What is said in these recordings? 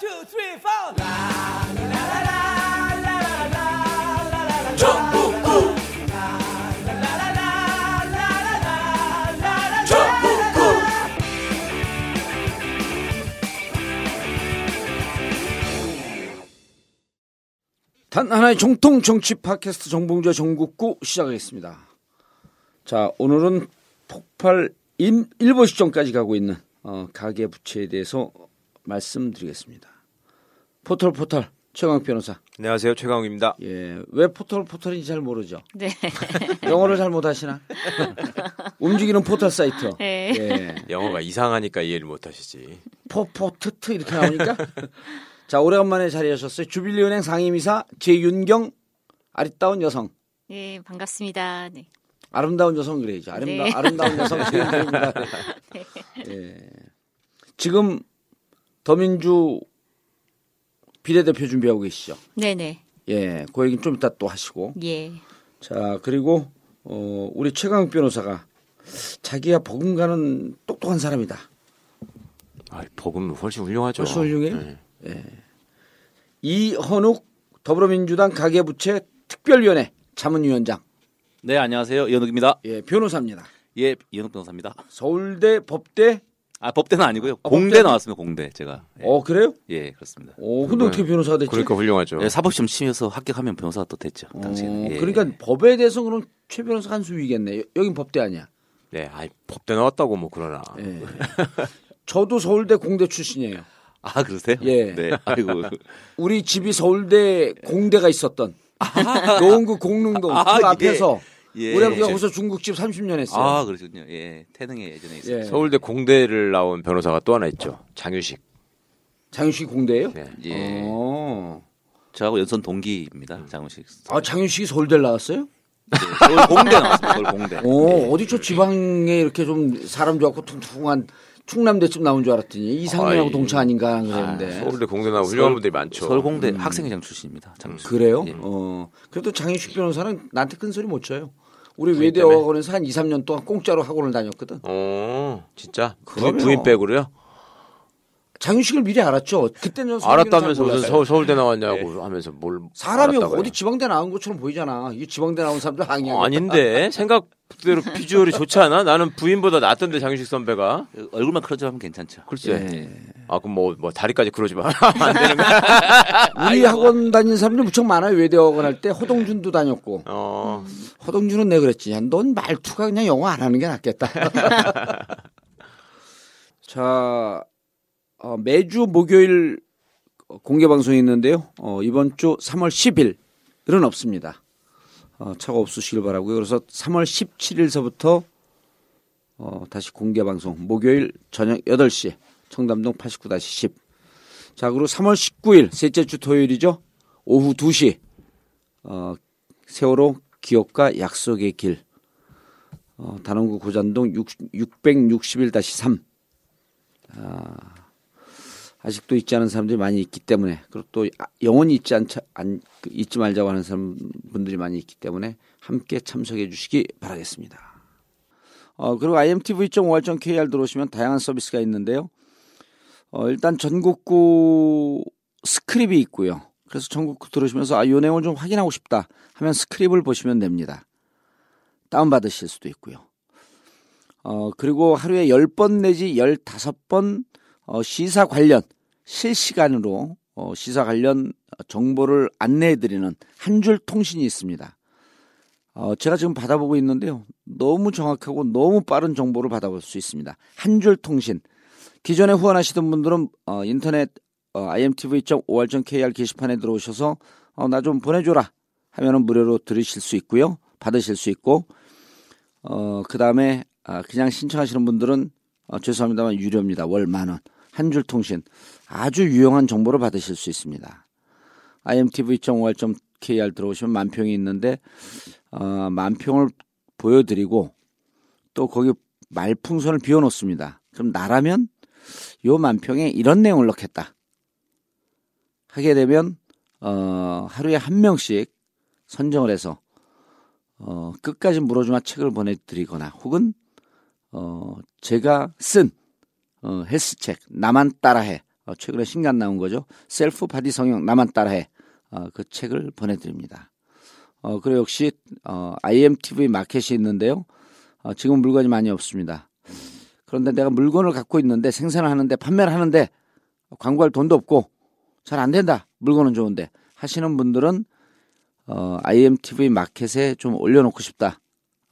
Two, three, four. 단 하나의 정통 정치 팟캐스트 정봉재 정국구 시작하겠습니다. 자, 오늘은 폭발인 일보 시점까지 가고 있는 어, 가계 부채에 대해서 말씀드리겠습니다. portable 포털 최강 변호사. 안녕하세요 최강욱입니다. 예, 왜 portable 포털인지 잘 모르죠. 네. 영어를 잘 못하시나? 움직이는 포털 사이트. 네. 예, 영어가 이상하니까 이해를 못하시지. 포포트트 이렇게 나오니까. 자, 오래간만에 자리하셨어요. 주빌리은행 상임이사 제윤경 아리따운 여성. 네, 반갑습니다. 네. 아름다운 여성 그래야죠. 아름다, 네. 아름다운 여성 제윤경입니다. 예. 지금 더민주 비례대표 준비하고 계시죠. 네네. 예, 그 얘기는 좀 이따 또 하시고. 예. 자, 그리고 어, 우리 최강욱 변호사가 자기야 버금가는 똑똑한 사람이다. 아, 복음 훨씬 훌륭하죠. 훨씬 훌륭해요? 네. 이헌욱 더불어민주당 가계부채 특별위원회 자문위원장, 네, 안녕하세요. 이현욱입니다. 예, 변호사입니다. 예, 이현욱 변호사입니다. 서울대 법대, 아, 법대는 아니고요. 아, 공대 법대? 나왔습니다. 공대 제가. 예, 어 그래요? 예, 그렇습니다. 어, 근데 어떻게 변호사가 됐지? 그러니까 훌륭하죠. 예, 사법시험 치면서 합격하면 변호사가 또 됐죠. 어, 당시에는. 예. 그러니까 법에 대해서 그럼 최 변호사 한 수위겠네. 여- 여긴 법대 아니야. 네, 아이, 법대 나왔다고 뭐 그러나. 예. 저도 서울대 공대 출신이에요. 아, 그러세요? 예. 네. 아이고. 우리 집이 서울대 공대가 있었던 노원구 공릉동 아, 그 예. 앞에서 예. 우리 아버지가 거기서 중국집 30년 했어요. 아, 그러시군요. 예. 태능에 예전에 있었죠. 예. 서울대 공대를 나온 변호사가 또 하나 있죠. 장유식. 장윤식이 공대예요? 네. 예. 어. 저하고 연선 동기입니다. 장훈식. 아 장윤식이 서울대 나왔어요? 예, 서울 공대 나왔습니다. 서울 공대. 오 예. 어디 저 지방에 이렇게 좀 사람 좋았고 퉁퉁한 충남대쯤 나온 줄 알았더니 이상민하고 아이. 동창 아닌가 그랬는데 서울대 공대 나온 훌륭한 분들이 많죠. 서울 공대 학생회장 출신입니다. 장훈식. 그래요? 예. 어 그래도 장윤식 변호사는 나한테 큰 소리 못 쳐요. 우리 때문에? 외대 어학원에서 한 2, 3년 동안 공짜로 학원을 다녔거든. 어, 진짜? 그럼요. 부인 백으로요? 장윤식을 미리 알았죠. 그때는 저 알았다면서 무슨. 서울, 서울대 나왔냐고 하면서 뭘. 사람이? 어디 지방대 나온 것처럼 보이잖아. 이 지방대 나온 사람들 항의하고. 어, 아닌데 생각대로 비주얼이 좋지 않아? 나는 부인보다 낫던데 장유식 선배가. 얼굴만 크로즈하면 괜찮죠. 글쎄. 예. 아 그럼 뭐, 뭐 다리까지 그러지 마. 안 되는 거. 우리 학원 다닌 사람들 무척 많아요. 외대 학원 할때 허동준도 다녔고. 어. 허동준은 내 그랬지. 야, 넌 말투가 그냥 영어 안 하는 게 낫겠다. 자, 어, 매주 목요일 공개 방송이 있는데요. 어, 이번 주 3월 10일은 없습니다. 어, 차가 없으시길 바라고요. 그래서 3월 17일서부터 어, 다시 공개 방송 목요일 저녁 8시 청담동 89-10. 자, 그리고 3월 19일 셋째 주 토요일이죠. 오후 2시 어, 세월호 기억과 약속의 길 어, 단원구 고잔동 661-3 아, 아직도 잊지 않은 사람들이 많이 있기 때문에 그리고 또 아, 영원히 잊지 않, 안, 그 잊지 말자고 하는 사람 분들이 많이 있기 때문에 함께 참석해 주시기 바라겠습니다. 어, 그리고 imtv.or.kr 들어오시면 다양한 서비스가 있는데요. 어, 일단 전국구 스크립이 있고요. 그래서 전국구 들으시면서 아, 요 내용을 좀 확인하고 싶다 하면 스크립을 보시면 됩니다. 다운받으실 수도 있고요. 어, 그리고 하루에 10번 내지 15번 어, 시사 관련 실시간으로 어, 시사 관련 정보를 안내해 드리는 한 줄 통신이 있습니다. 어, 제가 지금 받아보고 있는데요. 너무 정확하고 너무 빠른 정보를 받아볼 수 있습니다. 한 줄 통신. 기존에 후원하시던 분들은 어, 인터넷 어, imtv.or.kr 게시판에 들어오셔서 어, 나 좀 보내줘라 하면은 무료로 들으실 수 있고요. 받으실 수 있고 어, 그 다음에 아, 그냥 신청하시는 분들은 어, 죄송합니다만 유료입니다. 월 만 원. 한 줄 통신. 아주 유용한 정보를 받으실 수 있습니다. imtv.or.kr 들어오시면 만평이 있는데 어, 만평을 보여드리고 또 거기 말풍선을 비워놓습니다. 그럼 나라면 요 만평에 이런 내용을 넣겠다. 하게 되면 어, 하루에 한 명씩 선정을 해서 어, 끝까지 물어주마 책을 보내드리거나 혹은 어, 제가 쓴 어, 헬스책 나만 따라해 어, 최근에 신간 나온 거죠. 셀프 body 성형 나만 따라해. 어, 그 책을 보내드립니다. 어, 그리고 역시 어, IMTV 마켓이 있는데요. 어, 지금 물건이 많이 없습니다. 그런데 내가 물건을 갖고 있는데 생산을 하는데 판매를 하는데 광고할 돈도 없고 잘 안 된다. 물건은 좋은데 하시는 분들은 어, IMTV 마켓에 좀 올려놓고 싶다.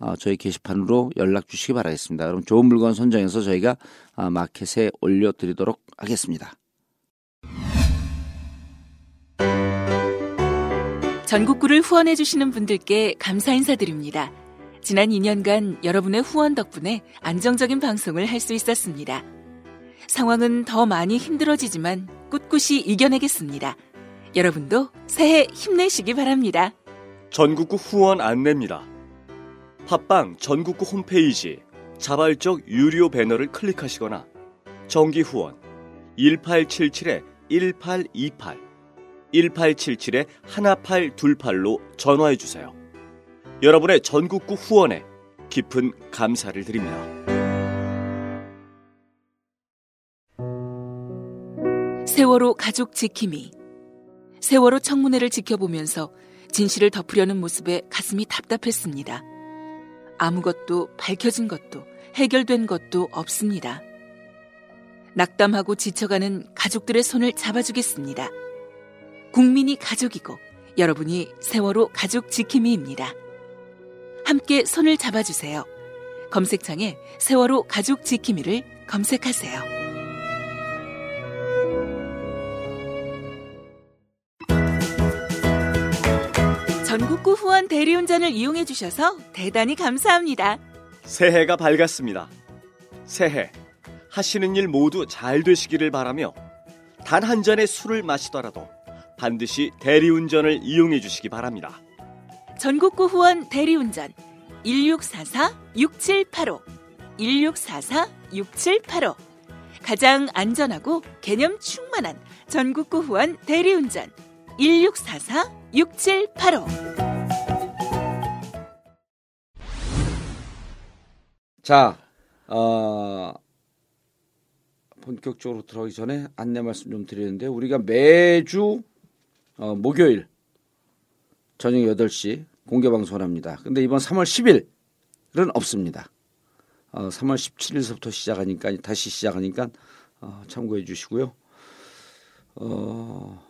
어, 저희 게시판으로 연락 주시기 바라겠습니다. 그럼 좋은 물건 선정해서 저희가 아, 마켓에 올려드리도록 하겠습니다. 전국구를 후원해 주시는 분들께 감사 인사드립니다. 지난 2년간 여러분의 후원 덕분에 안정적인 방송을 할 수 있었습니다. 상황은 더 많이 힘들어지지만 꿋꿋이 이겨내겠습니다. 여러분도 새해 힘내시기 바랍니다. 전국구 후원 안내입니다. 팟빵 전국구 홈페이지 자발적 유료 배너를 클릭하시거나 정기 후원 1877-1828 1877-1828로 전화해 주세요. 여러분의 전국구 후원에 깊은 감사를 드립니다. 세월호 가족 지킴이. 세월호 청문회를 지켜보면서 진실을 덮으려는 모습에 가슴이 답답했습니다. 아무것도 밝혀진 것도 해결된 것도 없습니다. 낙담하고 지쳐가는 가족들의 손을 잡아주겠습니다. 국민이 가족이고 여러분이 세월호 가족 지킴이입니다. 함께 손을 잡아주세요. 검색창에 세월호 가족 지킴이를 검색하세요. 전국구 후원 대리운전을 이용해 주셔서 대단히 감사합니다. 새해가 밝았습니다. 새해 하시는 일 모두 잘 되시기를 바라며 단 한 잔의 술을 마시더라도 반드시 대리운전을 이용해 주시기 바랍니다. 전국구 후원 대리운전 1644-6785 1644-6785 가장 안전하고 개념 충만한 전국구 후원 대리운전 1644-6785 자, 어, 본격적으로 들어가기 전에 안내 말씀 좀 드리는데 우리가 매주 어, 목요일 저녁 8시 공개 방송을 합니다. 근데 이번 3월 10일은 없습니다. 어, 3월 17일서부터 시작하니까 다시 시작하니까 어, 참고해 주시고요. 어,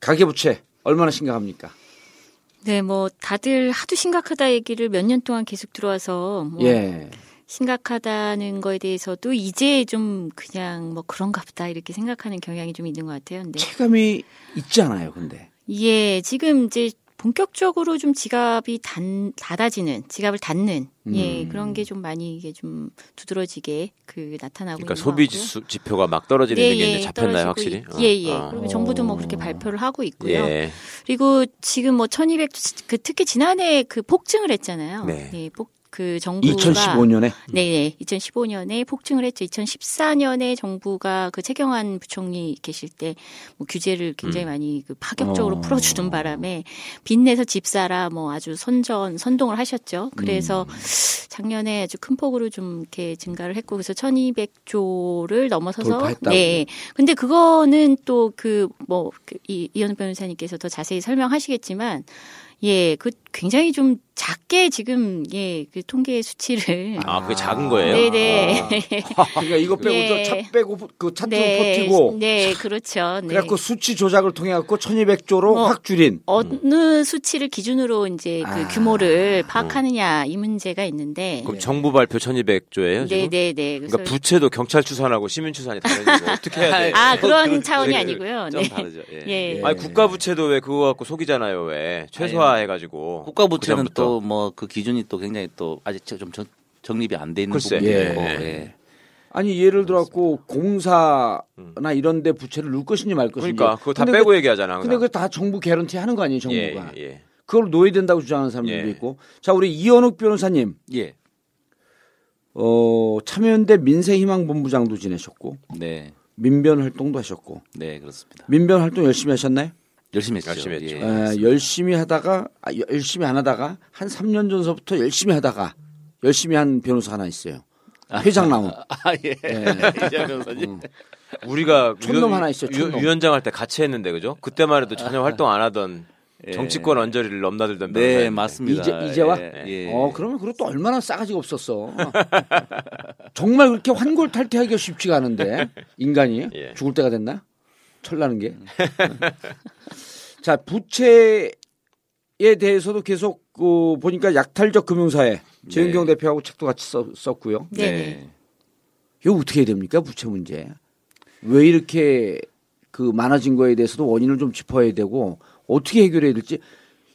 가계부채 얼마나 심각합니까? 네, 뭐 다들 하도 심각하다 얘기를 몇 년 동안 계속 들어와서 뭐 예. 심각하다는 거에 대해서도 이제 좀 그냥 뭐 그런가 보다 이렇게 생각하는 경향이 좀 있는 것 같아요. 근데 체감이 있잖아요, 근데. 예, 지금 이제 본격적으로 좀 지갑이 단, 닫아지는, 지갑을 닫는, 예, 음. 그런 게 좀 많이 이게 좀 두드러지게 그 나타나고 그러니까 있는 소비. 지수, 지표가 막 떨어지는 게 이제 잡혔나요, 확실히? 있- 예, 예. 어. 그리고 정부도 뭐 그렇게 발표를 하고 있고요. 예. 그리고 지금 뭐 1200, 그 특히 지난해 그 폭증을 했잖아요. 네. 예, 폭, 그 정부가 2015년에 네, 2015년에 폭증을 했죠. 2014년에 정부가 그 최경환 부총리 계실 때 뭐 규제를 굉장히 많이 그 파격적으로 어. 풀어주는 바람에 빚내서 집 사라 뭐 아주 선전 선동을 하셨죠. 그래서 음. 작년에 아주 큰 폭으로 좀 이렇게 증가를 했고 그래서 1,200조를 넘어서서 돌파했다고. 네. 근데 그거는 또 그 뭐이 이현우 변호사님께서 더 자세히 설명하시겠지만 예, 그 굉장히 좀 작게 지금 예, 그 통계 수치를 아, 그게 작은 거예요? 네네. 그러니까 이거 빼고 예. 저차 빼고 그 차트 네, 버티고 네, 그렇죠. 네. 그래갖고 수치 조작을 통해 갖고 1200조로 뭐, 확 줄인 어느 수치를 기준으로 이제 그 아. 규모를 파악하느냐 이 문제가 있는데 그럼 정부 발표 1200조예요, 지금? 네네 네. 그러니까 부채도 경찰 추산하고 시민 추산이 뭐 어떻게 해야 돼? 아 그런 그건 차원이 되게 아니고요. 좀 네. 다르죠. 예. 예. 아니 국가 부채도 왜 그거 갖고 속이잖아요, 왜 최소 화해가지고 국가 부채는. 또 뭐 그 기준이 또 굉장히 또 아직 좀 정- 정립이 안 돼 있는 글쎄. 부분이 예. 있고 예. 아니 예를 들어 갖고 공사나 이런 데 부채를 넣을 것인지 말 것인지 그러니까 그거 다 빼고 그- 얘기하잖아. 항상. 근데 그거 다 정부 개런티 하는 거 아니에요 정부가 예, 예. 그걸 놓아야 된다고 주장하는 사람들도 예. 있고 자 우리 이현욱 변호사님 예. 어, 참여연대 민생희망본부장도 지내셨고 네. 민변 활동도 하셨고 네, 그렇습니다. 민변 활동 열심히 하셨나요? 열심히 했죠. 열심히 했죠. 예. 에, 열심히 하다가 아, 열심히 안 하다가 한 3년 전서부터 열심히 하다가 열심히 한 변호사 하나 있어요. 회장 나온. 아 예. 예. 이재 변호사님. 우리가 촌놈 위- 하나 있어, 위- 촌놈. 위원장 할 때 같이 했는데 그죠? 그때만 해도 전혀 활동 안 하던 예. 정치권 언저리를 넘나들던 네 변호사였는데. 맞습니다. 이제- 이제와? 예, 예. 어, 그러면 그것도 얼마나 싸가지가 없었어. 정말 그렇게 환골탈태하기가 쉽지가 않은데 인간이 예. 죽을 때가 됐나? 철나는 게. 자 부채에 대해서도 계속 그 보니까 약탈적 금융사회 재윤경 대표하고 책도 같이 써, 썼고요. 네네. 이거 어떻게 해야 됩니까 부채 문제? 왜 이렇게 그 많아진 거에 대해서도 원인을 좀 짚어야 되고 어떻게 해결해야 될지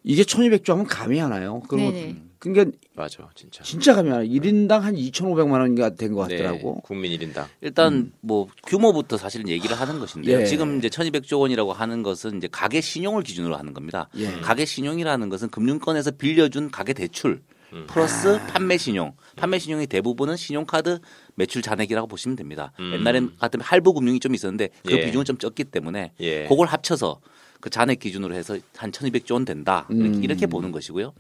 이게 1200조 하면 감이 안 와요. 네네. 그러니까 맞아, 진짜. 진짜 감이 안 와요. 1인당 한 2,500만 원인가 된 것 같더라고. 네, 국민 1인당. 일단 뭐 규모부터 사실 얘기를 하는 것인데요. 예. 지금 이제 1,200조 원이라고 하는 것은 이제 가계 신용을 기준으로 하는 겁니다. 예. 가계 신용이라는 것은 금융권에서 빌려준 가계 대출 플러스 판매 신용. 판매 신용의 대부분은 신용카드 매출 잔액이라고 보시면 됩니다. 음. 옛날엔 같으면 할부 금융이 좀 있었는데 그 예. 비중은 좀 적기 때문에 예. 그걸 합쳐서 그 잔액 기준으로 해서 한 1,200조 원 된다. 이렇게, 음. 이렇게 보는 것이고요.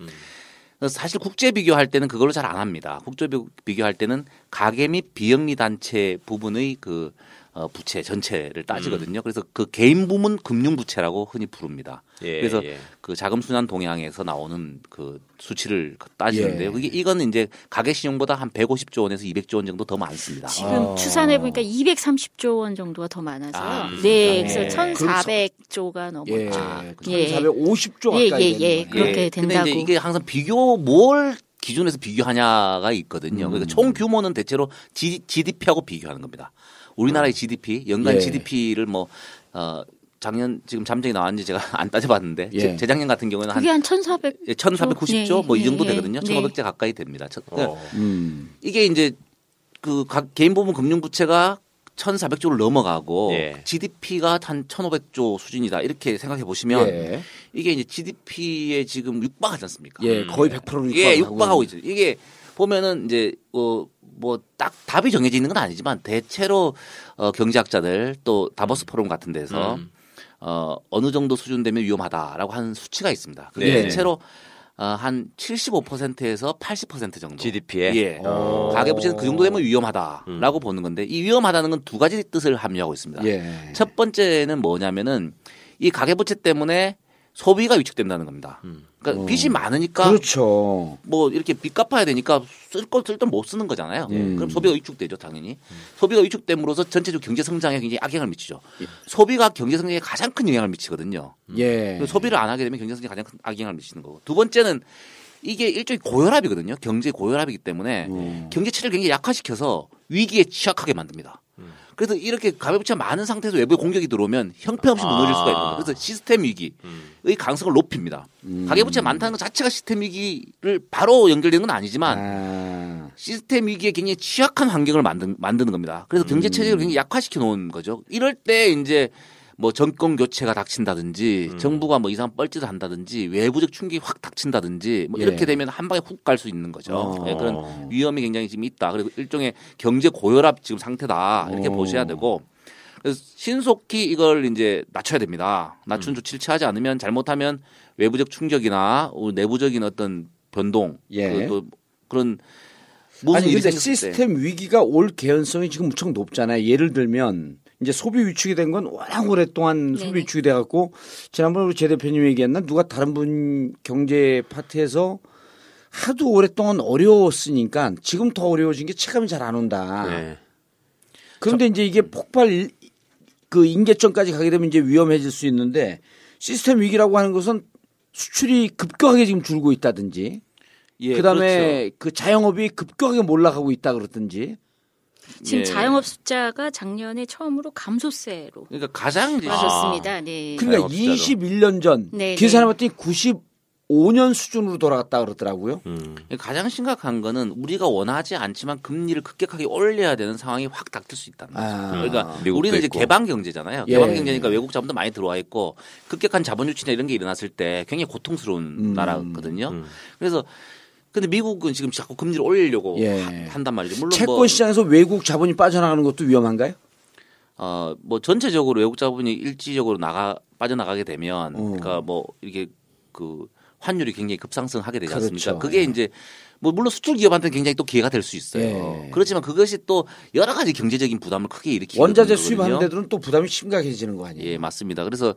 사실 국제 비교할 때는 그걸로 잘 안 합니다. 국제 비- 비교할 때는 가계 및 비영리 단체 부분의 그 어, 부채 전체를 따지거든요. 그래서 그 개인 부문 금융 부채라고 흔히 부릅니다. 예, 그래서 예. 그 자금 순환 동향에서 나오는 그 수치를 따지는데요. 예. 그게 이거는 이제 가계 신용보다 한 150조 원에서 200조 원 정도 더 많습니다. 지금 아. 추산해 보니까 230조 원 정도가 더 많아서 아, 네, 그렇습니까? 그래서 네. 1,400조가 넘었죠. 예. 예. 1,450조 예, 가까이 예, 되는 예. 거예요. 그렇게 예. 근데 된다고. 이제 이게 항상 비교 뭘 기준에서 비교하냐가 있거든요. 음. 그러니까 총 규모는 대체로 G, GDP하고 비교하는 겁니다. 우리나라의 GDP 연간 예. GDP를 뭐 어, 작년 지금 잠정이 나왔는지 제가 안 따져봤는데 예. 재- 재작년 같은 경우에는 그게 한한 1,400. 1,490조 네, 뭐이 네, 정도 네. 되거든요. 네. 1,500제 가까이 됩니다. 저- 그러니까 어. 음. 이게 이제 그 각 개인 부분 금융 부채가 1,400조를 넘어가고 예. GDP가 한 1,500조 수준이다. 이렇게 생각해 보시면 예. 이게 이제 GDP에 지금 육박하지 않습니까? 예, 거의 100%를 예, 육박하고 있죠. 이게 보면은 이제 어, 뭐 딱 답이 정해져 있는 건 아니지만 대체로 어, 경제학자들 또 다보스 포럼 같은 데서 음. 어, 어느 정도 수준 되면 위험하다라고 하는 수치가 있습니다. 그게 네. 대체로 어, 한 75%에서 80% 정도. GDP에? 예. 어. 가계부채는 그 정도 되면 위험하다라고 보는 건데 이 위험하다는 건 두 가지 뜻을 함유하고 있습니다. 예. 첫 번째는 뭐냐면은 이 가계부채 때문에 소비가 위축된다는 겁니다. 그러니까 어. 빚이 많으니까 그렇죠. 뭐 이렇게 빚 갚아야 되니까 쓸거쓸돈못 쓰는 거잖아요. 음. 그럼 소비가 위축되죠, 당연히. 소비가 위축됨으로써 전체적 경제 성장에 굉장히 악영향을 미치죠. 소비가 경제 성장에 가장 큰 영향을 미치거든요. 예. 그래서 소비를 안 하게 되면 경제 성장에 가장 큰 악영향을 미치는 거고. 두 번째는 이게 일종의 고혈압이거든요. 경제 고혈압이기 때문에 음. 경제 체를 굉장히 약화시켜서 위기에 취약하게 만듭니다. 그래서 이렇게 가계부채가 많은 상태에서 외부의 공격이 들어오면 형편없이 무너질 수가 있는 거예요. 그래서 시스템 위기의 가능성을 높입니다. 음. 가계부채 많다는 것 자체가 시스템 위기를 바로 연결되는 건 아니지만 아. 시스템 위기에 굉장히 취약한 환경을 만든, 만드는 겁니다. 그래서 경제 체제를 굉장히 약화시켜 놓은 거죠. 이럴 때 이제 뭐 정권 교체가 닥친다든지 정부가 뭐 이상 뻘짓을 한다든지 외부적 충격이 확 닥친다든지 뭐 예. 이렇게 되면 한 방에 훅 갈 수 있는 거죠. 어. 예, 그런 위험이 굉장히 지금 있다. 그리고 일종의 경제 고혈압 지금 상태다. 이렇게 어. 보셔야 되고 그래서 신속히 이걸 이제 낮춰야 됩니다. 음. 낮춘 조치를 취하지 않으면 잘못하면 외부적 충격이나 내부적인 어떤 변동 예. 그, 또 그런 무슨 아니 근데 생겼을 때 시스템 위기가 올 개연성이 지금 무척 높잖아요. 예를 들면 이제 소비 위축이 된 건 워낙 오랫동안 소비 네네. 위축이 돼 갖고 지난번에 우리 제 대표님 얘기했나 누가 다른 분 경제 파트에서 하도 오랫동안 어려웠으니까 지금 더 어려워진 게 체감이 잘 안 온다. 네. 그런데 이제 이게 폭발 일- 그 인계점까지 가게 되면 이제 위험해질 수 있는데 시스템 위기라고 하는 것은 수출이 급격하게 지금 줄고 있다든지 예, 그다음에 그 자영업이 급격하게 몰락하고 있다 그렇든지 지금 예. 자영업 숫자가 작년에 처음으로 감소세로 그러니까 가장 이제 빠졌습니다. 네. 그러니까 자영업자로. 21년 전 네, 계산해봤더니 95년 수준으로 돌아갔다 그러더라고요. 음. 가장 심각한 거는 우리가 원하지 않지만 금리를 급격하게 올려야 되는 상황이 확 닥칠 수 있다는 거죠. 아. 그러니까 우리는 이제 있고. 개방 경제잖아요. 예. 개방 경제니까 외국 자본도 많이 들어와 있고 급격한 자본 유치나 이런 게 일어났을 때 굉장히 고통스러운 음. 나라거든요. 음. 그래서 근데 미국은 지금 자꾸 금리를 올리려고 예. 하- 한단 말이죠. 물론 채권 뭐, 시장에서 외국 자본이 빠져나가는 것도 위험한가요? 어, 뭐 전체적으로 외국 자본이 일지적으로 나가 빠져나가게 되면 어. 그러니까 뭐 이게 그 환율이 굉장히 급상승하게 되지 않습니까? 그렇죠. 그게 예. 이제 뭐 물론 수출 기업한테는 굉장히 또 기회가 될 수 있어요. 예. 그렇지만 그것이 또 여러 가지 경제적인 부담을 크게 일으키거든요. 원자재 수입하는 데들은 또 부담이 심각해지는 거 아니에요? 예, 맞습니다. 그래서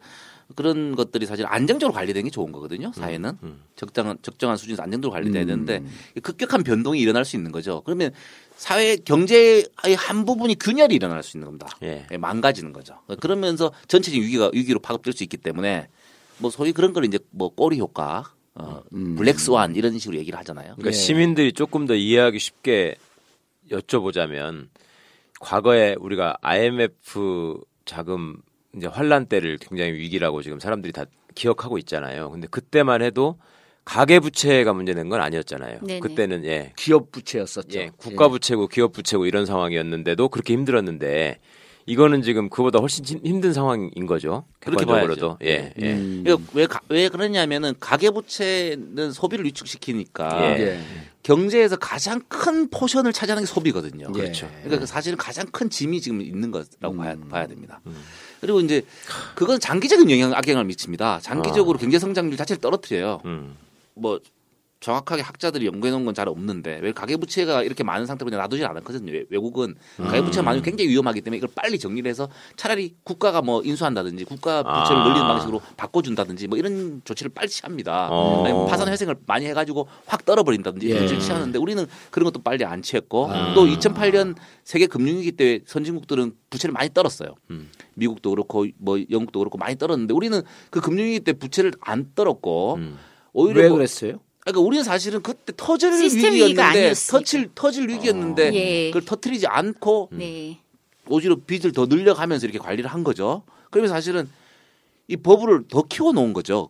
그런 것들이 사실 안정적으로 관리되는 게 좋은 거거든요. 사회는 적당한 적정한 수준에서 안정적으로 관리돼야 음. 되는데 급격한 변동이 일어날 수 있는 거죠. 그러면 사회 경제의 한 부분이 균열이 일어날 수 있는 겁니다. 예. 예, 망가지는 거죠. 그러면서 전체적인 위기가 위기로 파급될 수 있기 때문에 뭐 소위 그런 걸 이제 뭐 꼬리 효과, 어, 음. 블랙스완 이런 식으로 얘기를 하잖아요. 그러니까 예. 시민들이 조금 더 이해하기 쉽게 여쭤보자면 과거에 우리가 IMF 자금 이제 환란 때를 굉장히 위기라고 지금 사람들이 다 기억하고 있잖아요. 근데 그때만 해도 가계 부채가 문제된 건 아니었잖아요. 네네. 그때는 예. 기업 부채였었죠. 예, 국가 부채고 기업 부채고 이런 상황이었는데도 그렇게 힘들었는데 이거는 지금 그보다 훨씬 힘- 힘든 상황인 거죠. 그렇게. 봐야죠. 예, 예. 음. 그러니까 왜, 가- 왜 그러냐면은 가계부채는 소비를 위축시키니까 예. 예. 경제에서 가장 큰 포션을 차지하는 게 소비거든요. 예. 그렇죠. 그러니까 그 사실은 가장 큰 짐이 지금 있는 거라고 음. 봐야, 봐야 됩니다. 그리고 이제 그건 장기적인 영향 악영향을 미칩니다. 장기적으로 경제 성장률 자체를 떨어뜨려요. 음. 뭐 정확하게 학자들이 연구해 놓은 건 잘 없는데 왜 가계부채가 이렇게 많은 상태로 그냥 놔두질 않았거든요. 외- 외국은 가계부채가 많으면 굉장히 위험하기 때문에 이걸 빨리 정리를 해서 차라리 국가가 뭐 인수한다든지 국가 부채를 아. 늘리는 방식으로 바꿔준다든지 뭐 이런 조치를 빨리 취합니다. 어. 아니면 파산 회생을 많이 해가지고 확 떨어버린다든지 이런 예. 조치를 취하는데 우리는 그런 것도 빨리 안 취했고 아. 또 2008년 세계 금융위기 때 선진국들은 부채를 많이 떨었어요. 음. 미국도 그렇고 뭐 영국도 그렇고 많이 떨었는데 우리는 그 금융위기 때 부채를 안 떨었고 음. 오히려 왜 뭐 그랬어요? 그러니까 우리는 사실은 그때 터질 위기였는데. 터질 터질 위기였는데 예. 그걸 터트리지 않고 네. 오히려 빚을 더 늘려가면서 이렇게 관리를 한 거죠. 그러면 사실은 이 버블을 더 키워 놓은 거죠.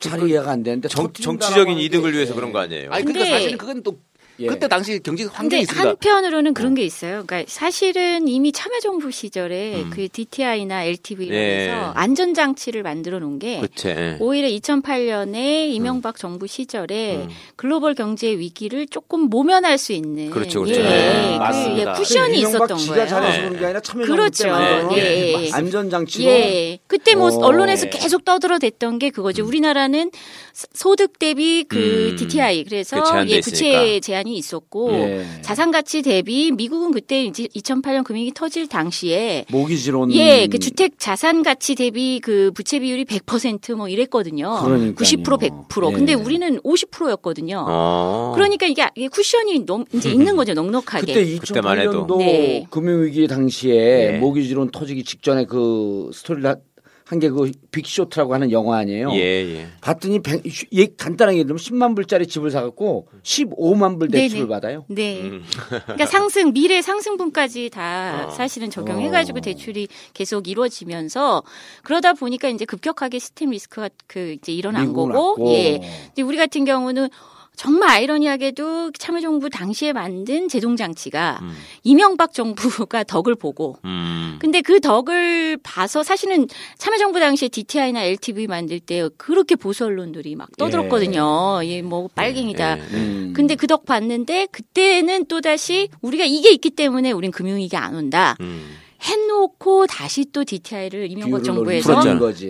잘 이해가 안 되는데 정, 정치적인 이득을 게- 위해서 그런 거 아니에요? 아니 그러니까 사실은 그건 또 예. 그때 당시 경제 환경이 있습니다. 한편으로는 그런 게 있어요. 그러니까 사실은 이미 참여정부 시절에 음. 그 DTI나 LTV로 예. 해서 안전장치를 만들어 놓은 게 그치. 예. 오히려 2008년에 이명박 정부 시절에 음. 글로벌 경제 위기를 조금 모면할 수 있는 그렇죠, 그렇죠. 예, 네, 그, 맞습니다. 예, 쿠션이 있었던 거예요. 잘해서 네. 그런 게 아니라 참여정부 그렇죠. 예, 예. 안전장치로 예. 그때 뭐 어. 언론에서 계속 떠들어댔던 게 그거죠. 우리나라는 소- 소득 대비 그 음. DTI 그래서 그 예, 부채 있으니 까. 제한이 있었고 예. 자산 가치 대비 미국은 그때 이제 2008년 금융이 터질 당시에 모기지론 예, 그 주택 자산 가치 대비 그 부채 비율이 100%뭐 이랬거든요. 그러니까요. 90% 100%. 예. 근데 우리는 50%였거든요. 어. 그러니까 이게 쿠션이 너무 이제 있는 거죠, 넉넉하게. 그때 그때만 해도. 2008년도 네. 금융 위기 당시에 예. 모기지론 터지기 직전에 그 스토리를 한 게 그 빅쇼트라고 하는 영화 아니에요. 예, 예. 봤더니 백- 예, 간단하게 얘기하면 10만 불짜리 집을 사갖고 15만 불 대출을 네네. 받아요. 네. 음. 그러니까 상승 미래 상승분까지 다 어. 사실은 적용해가지고 어. 대출이 계속 이루어지면서 그러다 보니까 이제 급격하게 시스템 리스크가 그 이제 일어난 거고, 왔고. 예. 근데 우리 같은 경우는 정말 아이러니하게도 참여정부 당시에 만든 제동장치가 음. 이명박 정부가 덕을 보고 음. 근데 그 덕을 봐서 사실은 참여정부 당시에 DTI나 LTV 만들 때 그렇게 보수 언론들이 막 떠들었거든요. 예, 뭐 빨갱이다. 예, 예. 음. 근데 그 덕 봤는데 그때는 또 다시 우리가 이게 있기 때문에 우린 금융위기 안 온다. 음. 해놓고 다시 또 DTI를 이명박 정부에서.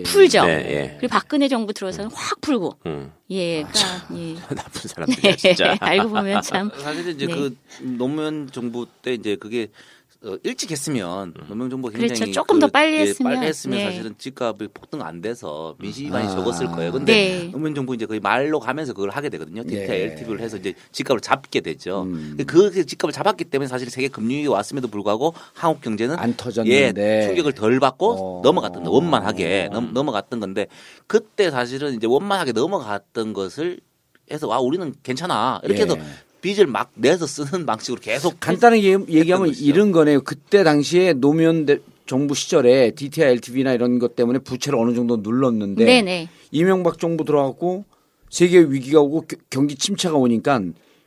풀죠. 네, 예. 그리고 박근혜 정부 들어서는 확 풀고. 음. 예, 그러니까 예. 나쁜 사람들이야, 진짜. 알고 보면 참. 사실은 이제 네. 그 노무현 정부 때 이제 그게 어, 일찍 했으면 노무현 정부가 그렇죠. 굉장히 조금 더 빨리 예, 했으면. 빨리 했으면 네. 사실은 집값이 폭등 안 돼서 민심이 많이 아. 적었을 거예요. 근데 네. 노무현 정부 이제 거의 말로 가면서 그걸 하게 되거든요. DTI, 예. LTV를 해서 이제 집값을 잡게 되죠. 음. 그 집값을 잡았기 때문에 사실 세계 금융위기 왔음에도 불구하고 한국 경제는 안 터졌는데 예, 충격을 덜 받고 어. 넘어갔던 거, 원만하게 넘, 넘어갔던 건데 그때 사실은 이제 원만하게 넘어갔던 것을 해서 와 우리는 괜찮아 이렇게 예. 해서 빚을 막 내서 쓰는 방식으로 계속 간단하게 얘기- 얘기하면 것이죠. 이런 거네요. 그때 당시에 노무현 대- 정부 시절에 DTI, LTV나 이런 것 때문에 부채를 어느 정도 눌렀는데 네네. 이명박 정부 들어갔고 세계 위기가 오고 겨- 경기 침체가 오니까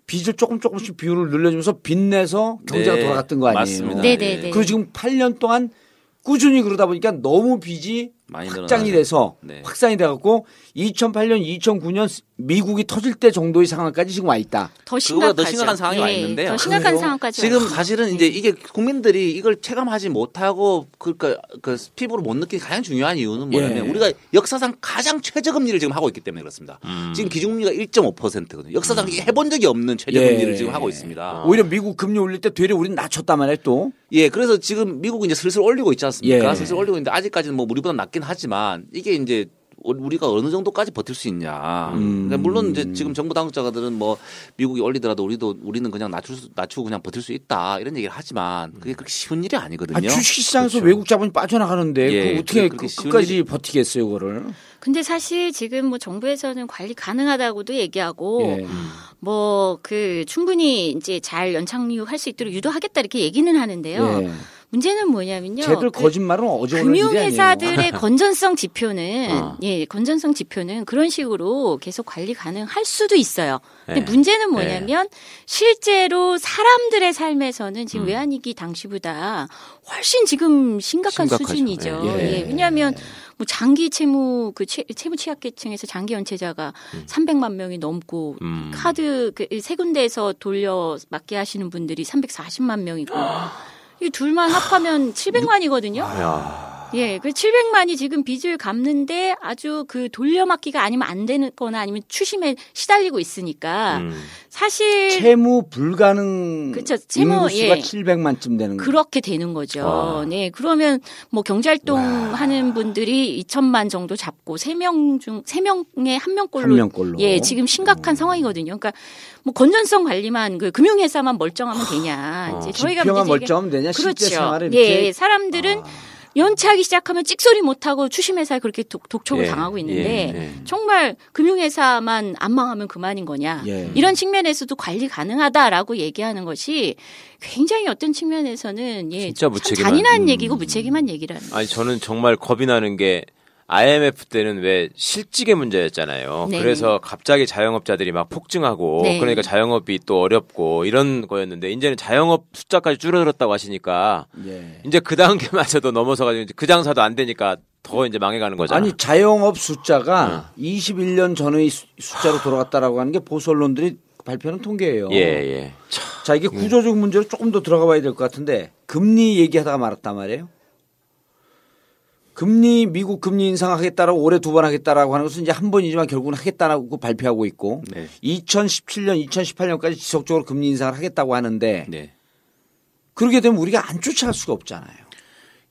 빚을 조금 조금씩 비율을 늘려주면서 빚내서 경제가 네, 돌아갔던 거 아니에요. 맞습니다. 네네네. 그리고 지금 8년 동안 꾸준히 그러다 보니까 너무 빚이 확장이. 돼서 네. 확산이 돼갖고 2008년, 2009년 미국이 터질 때 정도의 상황까지 지금 와 있다. 더 그거보다 더 심각하죠. 심각한 상황이 와 예, 있는데요. 더 심각한 그래요? 상황까지 지금. 사실은 이제 이게 국민들이 이걸 체감하지 못하고 그러니까 그 피부로 못 느끼는 가장 중요한 이유는 뭐냐면 예. 우리가 역사상 가장 최저금리를 지금 하고 있기 때문에 그렇습니다. 지금 기준금리가 1.5%거든요. 역사상 해본 적이 없는 최저금리를 예. 지금 하고 있습니다. 오히려 미국 금리 올릴 때 되려 우리는 낮췄단 말이에요 또. 예, 그래서 지금 미국은 이제 슬슬 올리고 있지 않습니까? 예. 슬슬 올리고 있는데 아직까지는 뭐 우리보다 낮긴 하지만 이게 이제 우리가 어느 정도까지 버틸 수 있냐. 음. 그러니까 물론 이제 지금 정부 당국자들은 뭐 미국이 올리더라도 우리도 우리는 그냥 낮출 수, 낮추고 그냥 버틸 수 있다 이런 얘기를 하지만 그게 그렇게 쉬운 일이 아니거든요. 아, 주식시장에서 그렇죠. 외국 자본이 빠져나가는데 예, 어떻게 끝까지 버티겠어요, 그거를? 근데 사실 지금 뭐 정부에서는 관리 가능하다고도 얘기하고 예. 뭐그 충분히 이제 잘 연착륙할 수 있도록 유도하겠다 이렇게 얘기는 하는데요. 예. 문제는 뭐냐면요. 쟤들 그 거짓말은 어제 일이 아니에요. 금융회사들의 건전성 지표는 어. 예 건전성 지표는 그런 식으로 계속 관리 가능할 수도 있어요. 근데 네. 문제는 뭐냐면 실제로 사람들의 삶에서는 음. 지금 외환위기 당시보다 훨씬 지금 심각한 심각하죠. 수준이죠. 예. 예. 왜냐하면 뭐 장기 채무 그 채, 채무 취약계층에서 장기 연체자가 300만 명이 넘고 음. 카드 그 세 군데에서 돌려 맡게 하시는 분들이 340만 명이고 이 둘만 합하면 700만이거든요. 야. 예, 그 700만이 지금 빚을 갚는데 아주 그 돌려막기가 아니면 안 되는 거나 아니면 추심에 시달리고 있으니까 음. 사실 채무 불가능 그쵸, 채무, 인구수가 예. 700만쯤 되는 거. 그렇게 되는 거죠. 아. 네. 그러면 뭐 경제활동 하는 분들이 2천만 정도 잡고 3명 중, 3명에 한 명꼴로. 한 명꼴로. 예, 지금 심각한 상황이거든요. 그러니까 뭐 건전성 관리만 그 금융회사만 멀쩡하면 되냐. 이제 저희가 아, 지표만 문제 제기- 멀쩡하면 되냐? 실제 그렇죠. 생활에 예, 이렇게 예, 사람들은 연체하기 시작하면 찍소리 못하고 추심회사에 그렇게 독, 독촉을 예, 당하고 있는데 예, 예. 정말 금융회사만 안 망하면 그만인 거냐. 예. 이런 측면에서도 관리 가능하다라고 얘기하는 것이 굉장히 어떤 측면에서는 예, 진짜 참 잔인한 음. 얘기고 무책임한 얘기라는. 아니 저는 정말 겁이 나는 게 IMF 때는 왜 실직의 문제였잖아요. 네. 그래서 갑자기 자영업자들이 막 폭증하고 네. 그러니까 자영업이 또 어렵고 이런 거였는데 이제는 자영업 숫자까지 줄어들었다고 하시니까 예. 이제 그 단계마저도 넘어서가지고 이제 그 장사도 안 되니까 더 이제 망해가는 거잖아. 아니 자영업 숫자가 21년 전의 수- 숫자로 돌아갔다라고 하는 게 보수 언론들이 발표하는 통계예요. 예 예. 참, 자 이게 구조적 문제로 조금 더 들어가 봐야 될 것 같은데 금리 얘기하다가 말았단 말이에요. 금리 미국 금리 인상하겠다라고 올해 두 번 하겠다라고 하는 것은 이제 한 번이지만 결국은 하겠다라고 발표하고 있고 네. 2017년 2018년까지 지속적으로 금리 인상을 하겠다고 하는데 네. 그렇게 되면 우리가 안 쫓아갈 수가 없잖아요.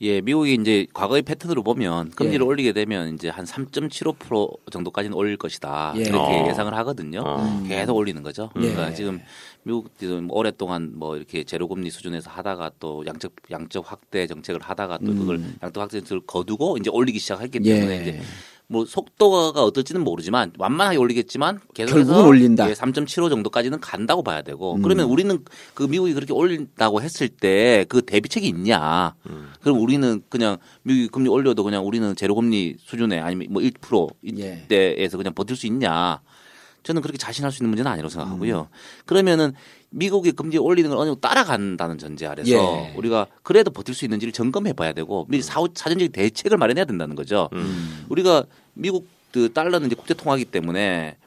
예, 미국이 이제 과거의 패턴으로 보면 금리를 예. 올리게 되면 이제 한 3.75% 정도까지는 올릴 것이다. 예. 이렇게 어. 예상을 하거든요. 어. 계속 올리는 거죠. 그러니까 예. 지금 미국도 뭐 오랫동안 뭐 이렇게 제로 금리 수준에서 하다가 또 양적 양적 확대 정책을 하다가 또 그걸 양적 확대 정책을 거두고 이제 올리기 시작했기 때문에 예. 이제 뭐 속도가 어떨지는 모르지만 완만하게 올리겠지만 계속해서 결국은 올린다. 예, 3.75 정도까지는 간다고 봐야 되고 그러면 우리는 그 미국이 그렇게 올린다고 했을 때 그 대비책이 있냐? 그럼 우리는 그냥 미국이 금리 올려도 그냥 우리는 제로 금리 수준에 아니면 뭐1% 예. 이때에서 그냥 버틸 수 있냐? 저는 그렇게 자신할 수 있는 문제는 아니라고 생각하고요. 그러면은 미국이 금리 올리는 걸 어느 정도 따라간다는 전제 아래서 예. 우리가 그래도 버틸 수 있는지를 점검해 봐야 되고 미리 사, 사전적인 대책을 마련해야 된다는 거죠. 우리가 미국 그 달러는 이제 국제 통화기 때문에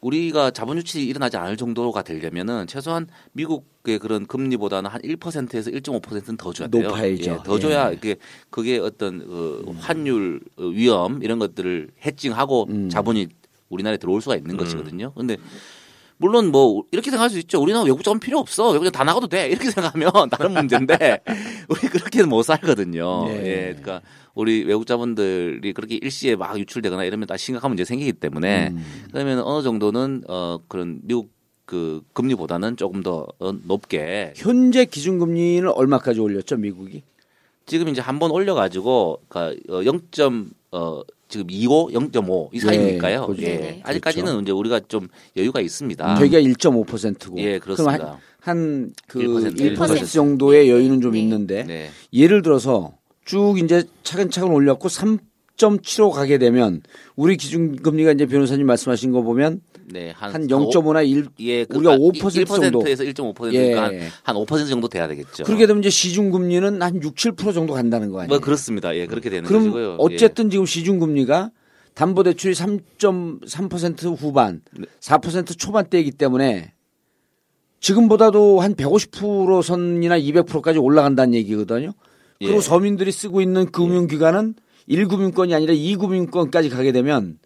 우리가 자본 유출이 일어나지 않을 정도가 되려면은 최소한 미국의 그런 금리보다는 한 1%에서 1.5%는 더 줘야 돼요. 높아야죠. 예, 더 줘야 예. 그게 그게 어떤 그 환율 어, 위험 이런 것들을 해칭하고 음. 자본이 우리나라에 들어올 수가 있는 것이거든요. 근데 물론 뭐 이렇게 생각할 수 있죠. 우리는 외국 자본 필요 없어. 외국 자본 다 나가도 돼. 이렇게 생각하면 다른 문제인데 우리 그렇게는 못 살거든요. 예. 예. 그러니까 우리 외국 자본들이 그렇게 일시에 막 유출되거나 이러면 다 심각한 문제 생기기 때문에 음. 그러면 어느 정도는 어 그런 미국 그 금리보다는 조금 더 어, 높게 현재 기준 금리는 얼마까지 올렸죠 미국이? 지금 이제 한 번 올려가지고 그러니까 어, 0. 어 지금 25, 0.5이 사이니까요. 그렇죠. 예. 네. 아직까지는 이제 우리가 좀 여유가 있습니다. 저희가 1.5%고. 예, 그렇습니다. 한그 1%, 1% 정도의 여유는 좀 네. 있는데 네. 예를 들어서 쭉 이제 차근차근 올렸고 3.75 가게 되면 우리 기준금리가 이제 변호사님 말씀하신 거 보면 네, 한, 한 0.5나 1 예, 그, 우리가 아, 5% 정도. 1%에서 1.5%니까 예. 한, 한5% 정도 돼야 되겠죠. 그렇게 되면 이제 시중 금리는 한 6, 7% 정도 간다는 거 아니에요? 뭐 그렇습니다. 예, 그렇게 되는 그럼 것이고요. 어쨌든 지금 시중 금리가 담보 대출이 3.3% 후반, 네. 4% 초반대이기 때문에 지금보다도 한 150% 선이나 200%까지 올라간다는 얘기거든요. 그리고 예. 서민들이 쓰고 있는 금융기관은 1금융권이 아니라 2금융권까지 가게 되면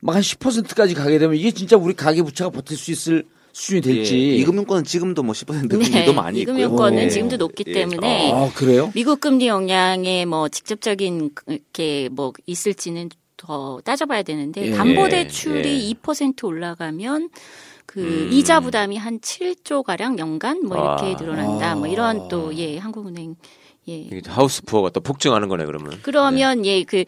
막 한 10%까지 가게 되면 이게 진짜 우리 가계 부채가 버틸 수 있을 수준이 될지. 예, 이금융권은 지금도 뭐 10% 금리도 많이 있고요. 네, 이금융권은 오. 지금도 높기 예. 때문에 아, 그래요? 미국 금리 영향에 뭐 직접적인 이렇게 뭐 있을지는 더 따져봐야 되는데 예. 담보 대출이 예. 2% 올라가면 그 음. 이자 부담이 한 7조 가량 연간 뭐 이렇게 아. 늘어난다. 뭐 이런 또 예 한국은행 예 하우스 푸어가 또 폭증하는 거네 그러면. 그러면 예그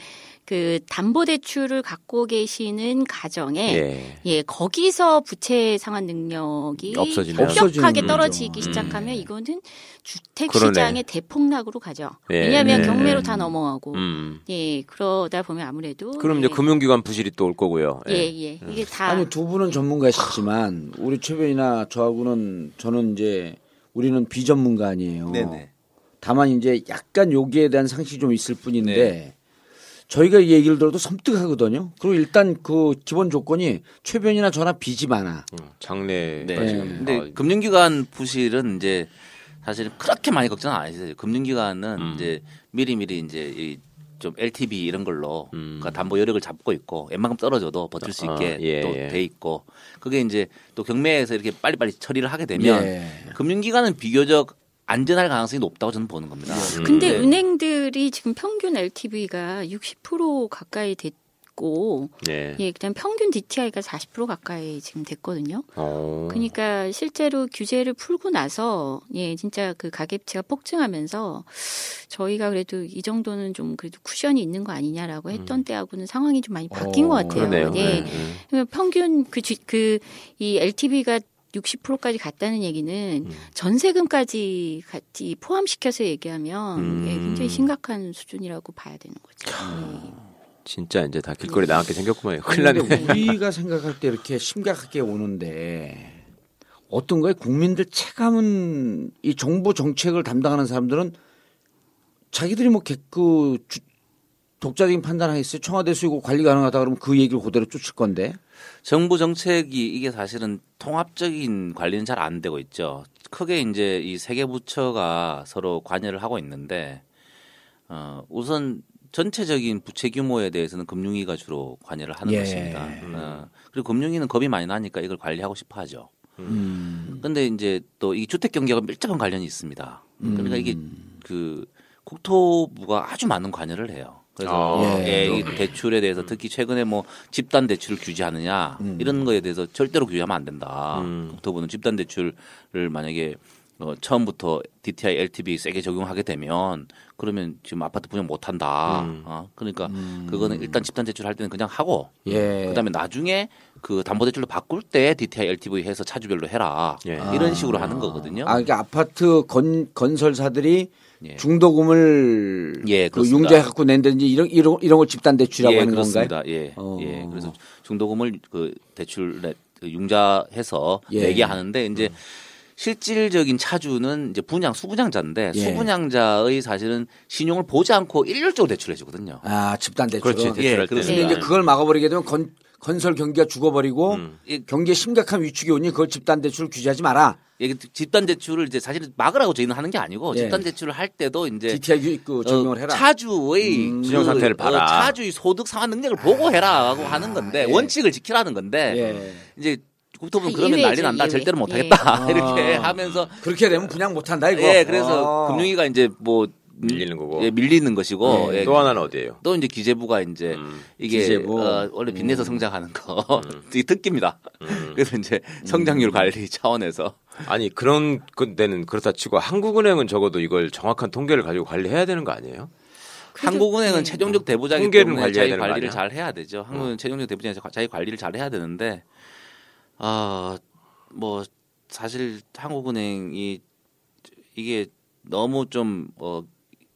그 담보대출을 갖고 계시는 가정에 예. 예, 거기서 부채 상환 능력이. 급격하게 없어지는 떨어지기 거죠. 시작하면 이거는 주택. 시장의 대폭락으로 가죠. 예. 왜냐하면 네. 경매로 다 넘어가고 음. 예 그러다 보면 아무래도 그럼 예, 이제 금융기관 부실이 또 올 거고요. 예, 예. 이게 다 아니 두 분은 전문가시지만 우리 최변이나 저하고는 저는 이제 우리는 비전문가 아니에요. 네네. 다만 이제 약간 여기에 대한 상식이 좀 있을 뿐인데 네. 저희가 이 얘기를 들어도 섬뜩하거든요. 그리고 일단 그 기본 조건이 최변이나 저나 빚이 많아. 음, 장래. 네. 네. 근데 아, 금융기관 부실은 이제 사실 그렇게 많이 걱정은 안 하시죠. 금융기관은 음. 이제 미리미리 이제 이 좀 LTV 이런 걸로 음. 그러니까 담보 여력을 잡고 있고 웬만큼 떨어져도 버틸 수 아, 있게 예, 또 예. 돼 있고 그게 이제 또 경매에서 이렇게 빨리빨리 처리를 하게 되면 예. 금융기관은 비교적 안전할 가능성이 높다고 저는 보는 겁니다. 음. 근데 네. 은행들이 지금 평균 LTV가 60% 가까이 됐 고 네. 예 그다음 평균 DTI가 40% 가까이 지금 됐거든요. 어. 그러니까 실제로 규제를 풀고 나서 예 진짜 그 가계부채가 폭증하면서 저희가 그래도 이 정도는 좀 그래도 쿠션이 있는 거 아니냐라고 했던 때하고는 상황이 좀 많이 바뀐 어, 것 같아요. 그러네요. 예. 네. 네. 그러면 평균 그 그이 LTV가 60%까지 갔다는 얘기는 음. 전세금까지 같이 포함시켜서 얘기하면 음. 예, 굉장히 심각한 수준이라고 봐야 되는 거죠. 예. 진짜 이제 다 길거리 나가게 생겼구만요. 큰일 났네. 우리가 생각할 때 이렇게 심각하게 오는데 어떤 거에 국민들 체감은 이 정부 정책을 담당하는 사람들은 자기들이 뭐그 독자적인 판단하겠어요. 청와대 수이고 관리 가능하다 그러면 그 얘기를 그대로 쫓을 건데. 정부 정책이 이게 사실은 통합적인 관리는 잘 안 되고 있죠. 크게 이제 이 세 개 부처가 서로 관여를 하고 있는데 어, 우선 전체적인 부채 규모에 대해서는 금융위가 주로 관여를 하는 예. 것입니다. 어, 그리고 금융위는 겁이 많이 나니까 이걸 관리하고 싶어 하죠. 음. 근데 이제 또 이 주택 경기하고 밀접한 관련이 있습니다. 그러니까 이게 그 국토부가 아주 많은 관여를 해요. 그래서 아, 예. 예, 이 대출에 대해서 특히 최근에 뭐 집단 대출을 규제하느냐 이런 거에 대해서 절대로 규제하면 안 된다. 음. 국토부는 집단 대출을 만약에 어, 처음부터 DTI, LTV 세게 적용하게 되면 그러면 지금 아파트 분양 못 한다. 음. 어, 그러니까 그거는 일단 집단 대출 할 때는 그냥 하고 예. 그다음에 나중에 그 담보 대출로 바꿀 때 DTI, LTV 해서 차주별로 해라. 예. 이런 식으로 하는 거거든요. 아, 그러니까 아파트 건, 건설사들이 예. 중도금을 예, 그. 융자해 갖고 낸다든지 이런 이런 이런 걸 집단 대출이라고 예, 하는 그렇습니다. 건가요? 예, 어. 예. 그래서 중도금을 그 대출 그 융자해서 예. 내게 하는데 이제 실질적인 차주는 이제 분양 수분양자인데 예. 수분양자의 사실은 신용을 보지 않고 일률적으로 대출해 주거든요. 아, 집단 대출. 그렇지, 예, 대출할 때. 근데 이제 그걸 막아버리게 되면 건, 건설 경기가 죽어버리고 음. 경기에 심각한 위축이 오니 그걸 집단 대출 규제하지 마라. 이게 집단 대출을 이제 사실은 막으라고 저희는 하는 게 아니고 예. 집단 대출을 할 때도 이제 DTI 그 적용을 어, 해라. 차주의 음. 신용 상태를 봐라. 어, 차주의 소득 상환 능력을 보고 해라고 하는 건데 예. 원칙을 지키라는 건데 예. 이제 국토부는 아, 그러면 난리 예외죠, 난다 예외. 절대로 못 예. 하겠다 아. 이렇게 하면서 그렇게 되면 분양 못 한다 이거. 예 그래서 어. 금융위가 이제 뭐 밀리는 거고. 예, 밀리는 것이고 예. 예. 또 하나는 어디예요? 또 이제 기재부가 이제 음. 이게 기재부. 어, 원래 빚내서 성장하는 거 이 특기입니다. 음. 그래서 이제 성장률 관리 차원에서 아니 그런 데는 그렇다 치고 한국은행은 적어도 이걸 정확한 통계를 가지고 관리해야 되는 거 아니에요? 한국은행은 네. 최종적 통계를 때문에 관리해야 자기 관리를? 어. 잘 해야 되죠. 한국은 최종적 대부자니까 자기 관리를 잘 해야 되는데 아뭐 사실 한국은행이 이게 너무 좀 어,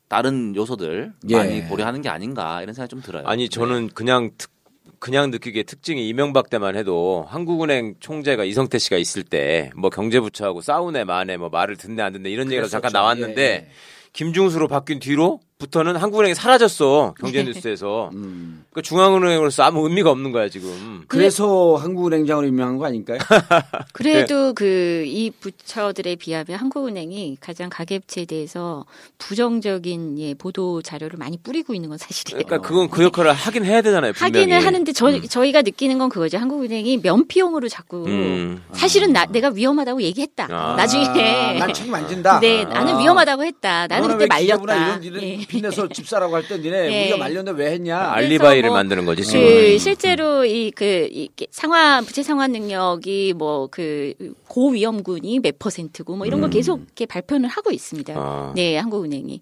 다른 요소들 예. 많이 고려하는 게 아닌가 이런 생각이 좀 들어요. 아니 저는 그냥 특, 그냥 느끼기에 특징이 이명박 때만 해도 한국은행 총재가 이성태 씨가 있을 때 뭐 경제부처하고 싸우네 마네 뭐 말을 듣네 안 듣네 이런 얘기가 잠깐. 나왔는데 예, 김중수로 바뀐 뒤로 부터는 한국은행이 사라졌어 경제뉴스에서 음. 그러니까 중앙은행으로서 아무 의미가 없는 거야 지금. 그래서 한국은행장으로 임명한 거 아닐까요? 그래도 그 이 부처들에 비하면 한국은행이 가장 가계부채에 대해서 부정적인 예, 보도 자료를 많이 뿌리고 있는 건 사실이에요. 그러니까 그건 그 역할을 하긴 해야 되잖아요. 분명히. 하기는 하는데 저, 음. 저희가 느끼는 건 그거죠. 한국은행이 면피용으로 자꾸 음. 사실은 나, 내가 위험하다고 얘기했다. 아. 나중에 난 책임 안 진다. 네, 나는 아. 위험하다고 했다. 나는 그때 말렸다. 이런 일을 예. 빚내서 집사라고 할 때 니네 예. 우리가 말렸는데 왜 했냐? 알리바이를 뭐 만드는 거지 그 지금. 실제로 이그 상환 부채 상환 능력이 뭐 그 고위험군이 몇 퍼센트고 뭐 이런 걸 계속 이렇게 발표를 하고 있습니다. 음. 아. 네, 한국은행이.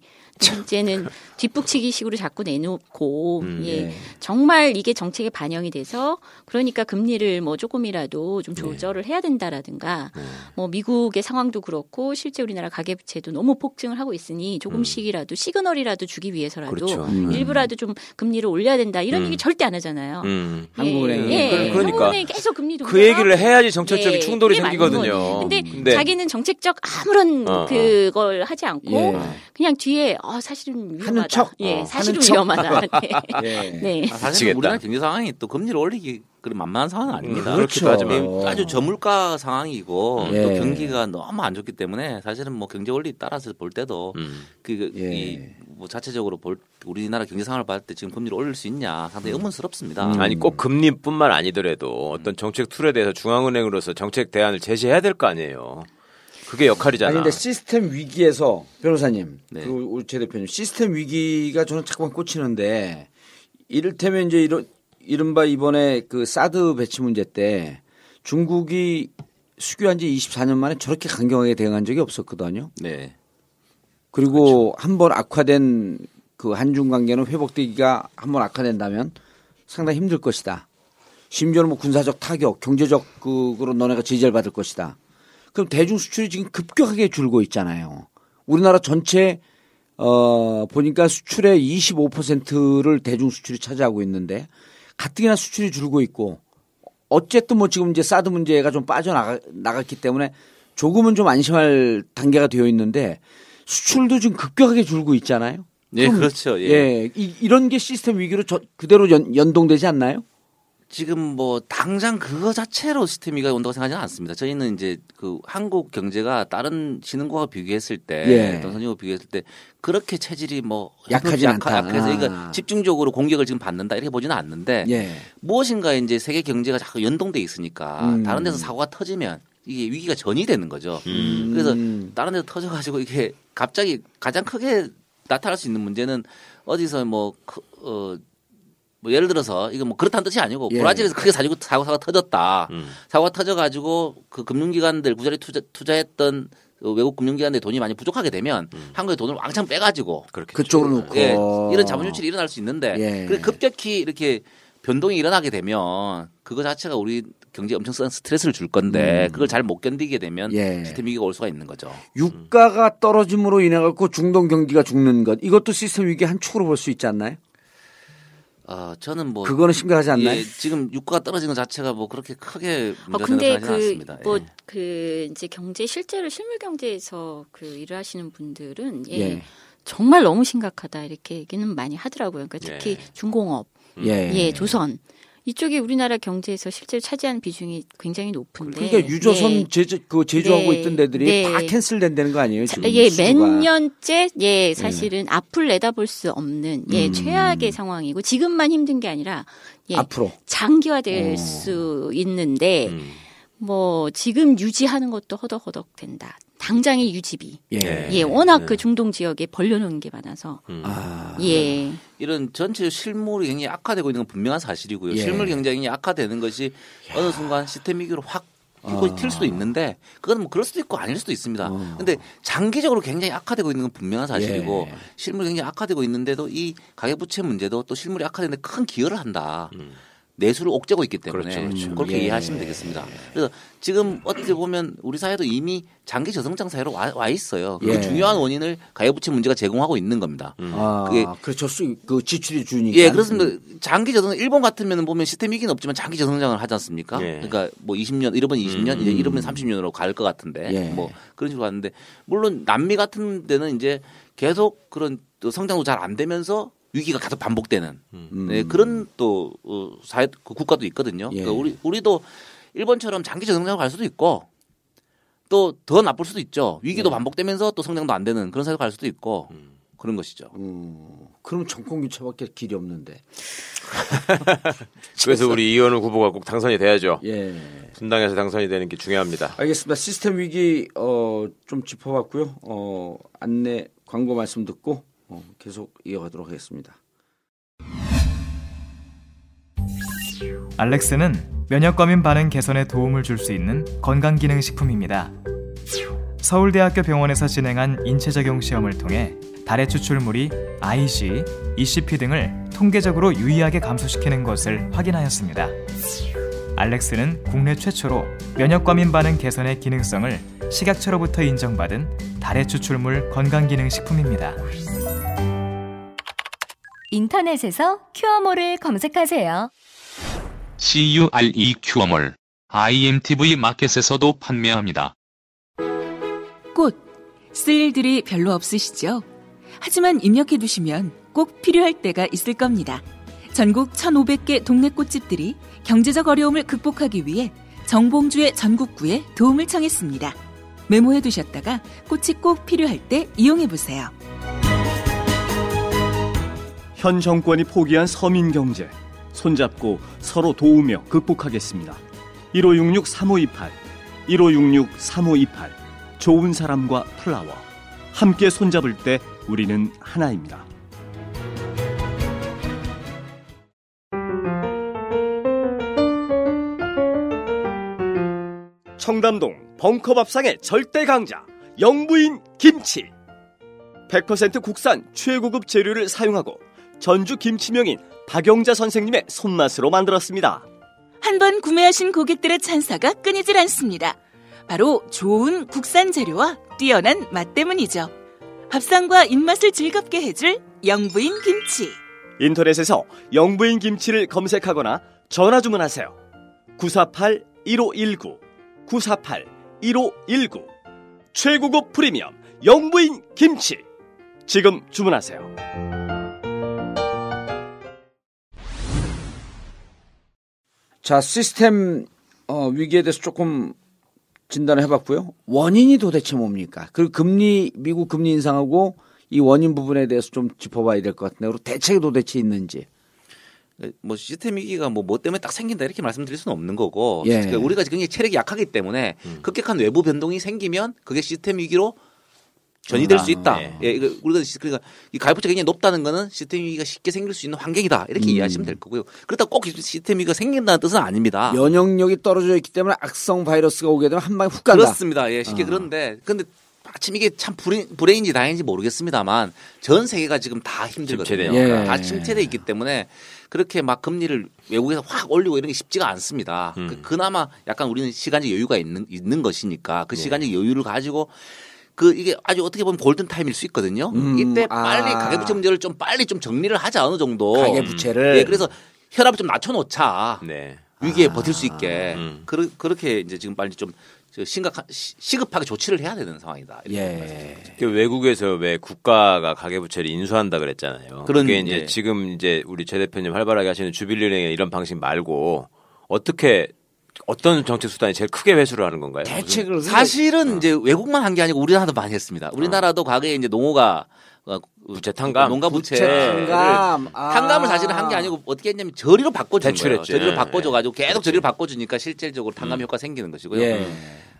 문제는 뒷북치기식으로 자꾸 내놓고 음, 예. 네. 정말 이게 정책에 반영이 돼서 그러니까 금리를 뭐 조금이라도 좀 조절을 해야 된다라든가 네. 뭐 미국의 상황도 그렇고 실제 우리나라 가계 부채도 너무 폭증을 하고 있으니 조금씩이라도 시그널이라도 주기 위해서라도 그렇죠. 음. 일부라도 좀 금리를 올려야 된다 이런 음. 얘기 절대 안 하잖아요. 음. 한국은행이. 예, 그러- 그러니까 한국은행이 계속 금리도 그 얘기를 해야지 정책적인 네, 충돌이 생기거든요. 근데, 근데 자기는 정책적 아무런 어, 어. 그걸 하지 않고 예. 그냥 뒤에 어, 사실은 위험하다. 척? 예, 어. 사실은? 위험하다. 네. 예. 네. 아, 사실. 우리나라 경제 상황이 또 금리를 올리기 그리 만만한 상황은 아닙니다. 음, 그렇게 따지면. 예, 아주 저물가 상황이고 예. 또 경기가 너무 안 좋기 때문에 사실은 뭐 경제 원리 따라서 볼 때도 음. 그, 예. 이, 뭐 자체적으로 볼 우리나라 경제 상황을 봤을 때 지금 금리를 올릴 수 있냐 상당히 의문스럽습니다. 음. 아니 꼭 금리뿐만 아니더라도 어떤 정책 툴에 대해서 중앙은행으로서 정책 대안을 제시해야 될 거 아니에요. 그게 역할이잖아. 아니 근데 시스템 위기에서 변호사님, 네. 그리고 우리 최 대표님, 시스템 위기가 저는 자꾸만 꽂히는데 이를테면 이제 이런 이른바 이번에 그 사드 배치 문제 때 중국이 수교한 지 24년 만에 저렇게 강경하게 대응한 적이 없었거든요. 네. 그리고 한번 악화된 그 한중 관계는 회복되기가 한번 악화된다면 상당히 힘들 것이다. 심지어는 뭐 군사적 타격, 경제적 그로 너네가 제재를 받을 것이다. 그럼 대중 수출이 지금 급격하게 줄고 있잖아요. 우리나라 전체 어 보니까 수출의 25%를 대중 수출이 차지하고 있는데 가뜩이나 수출이 줄고 있고 어쨌든 뭐 지금 이제 사드 문제가 좀 빠져나가 나갔기 때문에 조금은 좀 안심할 단계가 되어 있는데 수출도 지금 급격하게 줄고 있잖아요. 예, 그렇죠. 예. 예, 이, 런게 시스템 위기로 저, 그대로 연, 연동되지 않나요? 지금 뭐 당장 그거 자체로 시스템 위기가 온다고 생각하지는 않습니다. 저희는 이제 그 한국 경제가 다른 신흥국과 비교했을 때, 예. 또 선진국 비교했을 때 그렇게 체질이 뭐 약하진 않다. 약해서 아. 그러니까 집중적으로 공격을 지금 받는다 이렇게 보지는 않는데 예. 무엇인가 이제 세계 경제가 자꾸 연동돼 있으니까 음. 다른 데서 사고가 터지면 이게 위기가 전이 되는 거죠. 음. 그래서 음. 다른 데서 터져가지고 이게 갑자기 가장 크게 나타날 수 있는 문제는 어디서 뭐, 크- 어, 뭐 예를 들어서 이거 뭐 그렇다는 뜻이 아니고 예. 브라질에서 크게 사고 사고 사고 터졌다. 음. 사고가 터져가지고 그 금융기관들 구자리 투자 투자했던 그 외국 금융기관들 돈이 많이 부족하게 되면 한국에 돈을 왕창 빼가지고 그쪽으로 놓고 예, 이런 자본 유출이 일어날 수 있는데 예. 그래 급격히 이렇게 변동이 일어나게 되면 그거 자체가 우리 경제에 엄청 큰 스트레스를 줄 건데 그걸 잘 못 견디게 되면 음. 예. 시스템 위기가 올 수가 있는 거죠. 유가가 떨어짐으로 인해 갖고 중동 경기가 죽는 것 이것도 시스템 위기 한 축으로 볼 수 있지 않나요? 어, 저는 뭐 그거는 심각하지 않나요? 예, 지금 유가가 떨어지는 것 자체가 뭐 그렇게 크게 어, 문제가 근데 생각하지는 그, 않습니다. 뭐, 예. 그, 이제 경제, 실제로 실물 경제에서 그 일을 하시는 분들은, 예, 예. 정말 너무 심각하다, 이렇게 얘기는 많이 하더라고요. 그러니까 특히 예. 중공업, 예. 예, 조선. 이쪽이 우리나라 경제에서 실제로 차지하는 비중이 굉장히 높은데. 그러니까 유조선 예. 제조 그 제조하고 네. 있던 데들이 네. 다 캔슬된다는 거 아니에요? 자, 지금 예, 수주가. 몇 년째, 예, 사실은 앞을 내다볼 수 없는, 예, 음. 최악의 상황이고, 지금만 힘든 게 아니라, 예, 앞으로 장기화될 어. 수 있는데, 음. 뭐, 지금 유지하는 것도 허덕허덕 된다. 당장의 유지비. 예. 예, 워낙 그 중동 지역에 벌려놓은 게 많아서. 음. 아. 예. 이런 전체 실물이 굉장히 악화되고 있는 건 분명한 사실이고요. 예. 실물 경쟁이 악화되는 것이 어느 순간 시스템 위기로 확 이거 튈 수도 있는데 그건 뭐 그럴 수도 있고 아닐 수도 있습니다. 어. 근데 장기적으로 굉장히 악화되고 있는 건 분명한 사실이고 예. 실물이 굉장히 악화되고 있는데도 이 가계부채 문제도 또 실물이 악화되는데 큰 기여를 한다. 음. 내수를 옥죄고 있기 때문에 그렇죠, 그렇죠. 그렇게 예. 이해하시면 되겠습니다. 그래서 지금 어떻게 보면 우리 사회도 이미 장기 저성장 사회로 와, 와 있어요. 그 예. 중요한 원인을 가계부채 문제가 제공하고 있는 겁니다. 아, 그게- 그렇죠. 수, 그 지출이 주니까. 예, 그렇습니다. 장기 저성 일본 같으면 보면 시스템 위기는 없지만 장기 저성장을 하지 않습니까? 예. 그러니까 뭐 20년, 이러면 20년, 이제 이러면 30년으로 갈 것 같은데 예. 뭐 그런 식으로 갔는데 물론 남미 같은 데는 이제 계속 그런 또 성장도 잘 안 되면서 위기가 계속 반복되는 음. 네, 그런 또 어, 사회 그 국가도 있거든요. 예. 그러니까 우리 우리도 일본처럼 장기 저성장을 갈 수도 있고 또 더 나쁠 수도 있죠. 위기도 예. 반복되면서 또 성장도 안 되는 그런 사회로 갈 수도 있고 그런 것이죠. 음, 그럼 정권 교체밖에 길이 없는데. 그래서 우리 이현우 후보가 꼭 당선이 돼야죠. 예. 분당에서 당선이 되는 게 중요합니다. 알겠습니다. 시스템 위기 어, 좀 짚어봤고요. 어, 안내 광고 말씀 듣고 어, 계속 이어가도록 하겠습니다. 알렉스는 면역과민 반응 개선에 도움을 줄 수 있는 건강기능식품입니다. 서울대학교 병원에서 진행한 인체적용 시험을 통해 달의 추출물이 IC, ECP 등을 통계적으로 유의하게 감소시키는 것을 확인하였습니다. 알렉스는 국내 최초로 면역과민 반응 개선의 기능성을 식약처로부터 인정받은 달의 추출물 건강기능식품입니다. 인터넷에서 큐어모를 검색하세요. CURE 큐어몰 IMTV 마켓에서도 판매합니다. 꽃, 쓸 일들이 별로 없으시죠? 하지만 입력해 두시면 꼭 필요할 때가 있을 겁니다. 전국 1,500개 동네 꽃집들이 경제적 어려움을 극복하기 위해 정봉주의 전국구에 도움을 청했습니다. 메모해 두셨다가 꽃이 꼭 필요할 때 이용해 보세요. 현 정권이 포기한 서민 경제 손잡고 서로 도우며 극복하겠습니다. 1566-3528 1566-3528 좋은 사람과 플라워 함께 손잡을 때 우리는 하나입니다. 청담동 벙커밥상의 절대 강자 영부인 김치 100% 국산 최고급 재료를 사용하고 전주 김치명인 박영자 선생님의 손맛으로 만들었습니다. 한 번 구매하신 고객들의 찬사가 끊이질 않습니다. 바로 좋은 국산 재료와 뛰어난 맛 때문이죠. 밥상과 입맛을 즐겁게 해줄 영부인 김치. 인터넷에서 영부인 김치를 검색하거나 전화 주문하세요. 948-1519 948-1519 최고급 프리미엄 영부인 김치 지금 주문하세요. 자, 시스템 어, 위기에 대해서 조금 진단을 해봤고요. 원인이 도대체 뭡니까? 그리고 금리 미국 금리 인상하고 이 원인 부분에 대해서 좀 짚어봐야 될 것 같은데 그리고 대책이 도대체 있는지. 뭐 시스템 위기가 뭐 뭐 때문에 딱 생긴다 이렇게 말씀드릴 수는 없는 거고 예. 그러니까 우리가 굉장히 체력이 약하기 때문에 급격한 외부 변동이 생기면 그게 시스템 위기로 전이될 수 있다. 네. 예, 이거 우리가 시- 그러니까 이 가입부채가 굉장히 높다는 거는 시스템 위기가 쉽게 생길 수 있는 환경이다 이렇게 이해하시면 될 거고요. 그렇다고 꼭 시스템 위기가 생긴다는 뜻은 아닙니다. 면역력이 떨어져 있기 때문에 악성 바이러스가 오게 되면 한 방에 훅 간다. 그렇습니다. 예, 쉽게 그런데 근데 마침 이게 참 불행, 불행인지 다행인지 모르겠습니다만 전 세계가 지금 다 힘들거든요. 예. 다 침체돼 있기 때문에 그렇게 막 금리를 외국에서 확 올리고 이런 게 쉽지가 않습니다. 그, 그나마 약간 우리는 시간적 여유가 있는 있는 것이니까 그 시간적 여유를 가지고 그 이게 아주 어떻게 보면 골든 타임일 수 있거든요. 음, 이때 아. 빨리 가계부채 문제를 좀 빨리 좀 정리를 하자 어느 정도. 가계부채를. 예, 그래서 혈압을 좀 낮춰놓자. 네. 위기에 버틸 수 있게 음. 그러, 그렇게 이제 지금 빨리 좀 심각한 시- 시급하게 조치를 해야 되는 상황이다. 이렇게 예. 그 외국에서 왜 국가가 가계부채를 인수한다 그랬잖아요. 그런, 그게 이제 예. 지금 이제 우리 최 대표님 활발하게 하시는 주빌리은행의 이런 방식 말고 어떻게 어떤 정책 수단이 제일 크게 회수를 하는 건가요? 대책을 사실은 이제 외국만 한 게 아니고 우리나라도 많이 했습니다. 우리나라도 과거에 이제 농어가 어, 부채 탕감? 농가 부채 부채 탕감. 아. 탕감을 사실은 한 게 아니고 어떻게 했냐면 저리로 바꿔준 거예요. 저리로 예, 바꿔줘가지고 계속 저리로 바꿔주니까 실질적으로 탕감 효과 생기는 것이고요. 예.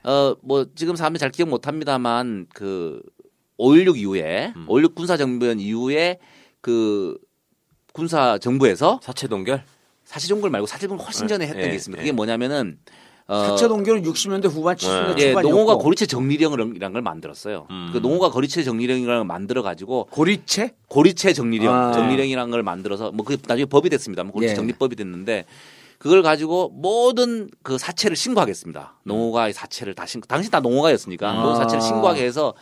어, 뭐, 지금 사람들이 잘 기억 못 합니다만, 그, 5.16 이후에, 음. 5.16 군사 정변 이후에, 그, 군사 정부에서 사채 동결? 사실종걸 말고 사실종걸 훨씬 전에 했던 예, 게 있습니다. 예. 그게 뭐냐면은, 어, 사채 동결은 60년대 후반 70년대 예, 초반이었고 농어가 고리채 정리령이라는 걸 만들었어요. 음. 그 농어가 고리채 정리령이라는 걸 만들어 가지고 고리채? 고리채 정리령, 아. 정리령이라는 걸 만들어서 뭐 그게 나중에 법이 됐습니다. 뭐 고리채 예. 정리법이 됐는데 그걸 가지고 모든 그 사채를 신고하겠습니다. 농어가의 사채를 다 신고, 당신 다 농어가였으니까 아. 모든 사채를 신고하게 해서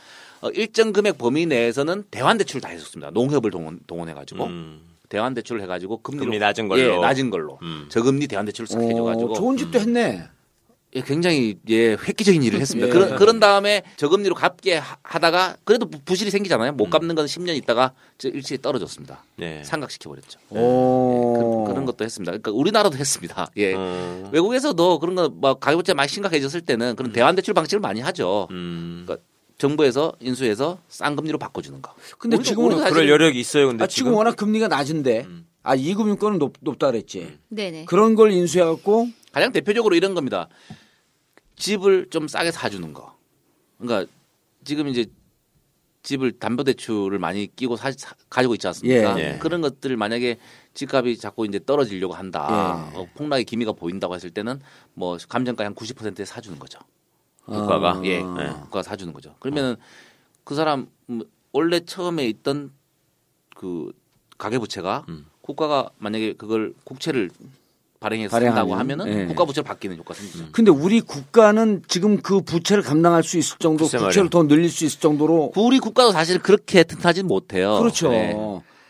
어, 일정 금액 범위 내에서는 대환 대출을 다 해줬습니다. 농협을 동원, 동원해 가지고 음. 대환 대출을 해가지고 금리를 금리 낮은 걸로. 예, 낮은 걸로 음. 저금리 대환 대출을 싹 해줘가지고 어, 좋은 짓도 했네. 예, 굉장히 예 획기적인 일을 했습니다. 예. 그런 그런 다음에 저금리로 갚게 하- 하다가 그래도 부- 부실이 생기잖아요. 음. 못 갚는 건 10년 있다가 저 일시에 떨어졌습니다. 네. 삼각시켜 버렸죠. 오. 그, 런 것도 했습니다. 그러니까 우리나라도 했습니다. 예. 어. 외국에서도 그런 거막 가계부채 많이 심각해졌을 때는 그런 대환 대출 방식을 많이 하죠. 음. 그러니까 정부에서 인수해서 싼 금리로 바꿔주는 거. 근데 우리도- 지금은 우리도 그럴 여력이 있어요. 근데 아, 지금 워낙 금리가 낮은데 아 이금융권은 높, 높다 그랬지. 네네. 그런 걸 인수해갖고 가장 대표적으로 이런 겁니다. 집을 좀 싸게 사주는 거. 그러니까 지금 이제 집을 담보대출을 많이 끼고 사, 사- 가지고 있지 않습니까? 예. 예. 그런 것들 만약에 집값이 자꾸 이제 떨어지려고 한다. 예. 어, 폭락의 기미가 보인다고 했을 때는 뭐 감정가 한 90%에 사주는 거죠. 국가가? 예, 네. 국가가 사주는 거죠. 그러면은 그 사람 음, 원래 처음에 있던 그 가계 부채가 음. 국가가 만약에 그걸 국채를 발행해서 산다고 하면은 예. 국가 부채로 바뀌는 효과 생기죠. 근데 우리 국가는 지금 그 부채를 감당할 수 있을 정도 부채를 말이야. 더 늘릴 수 있을 정도로 우리 국가도 사실 그렇게 튼튼하진 못해요. 그렇죠. 네.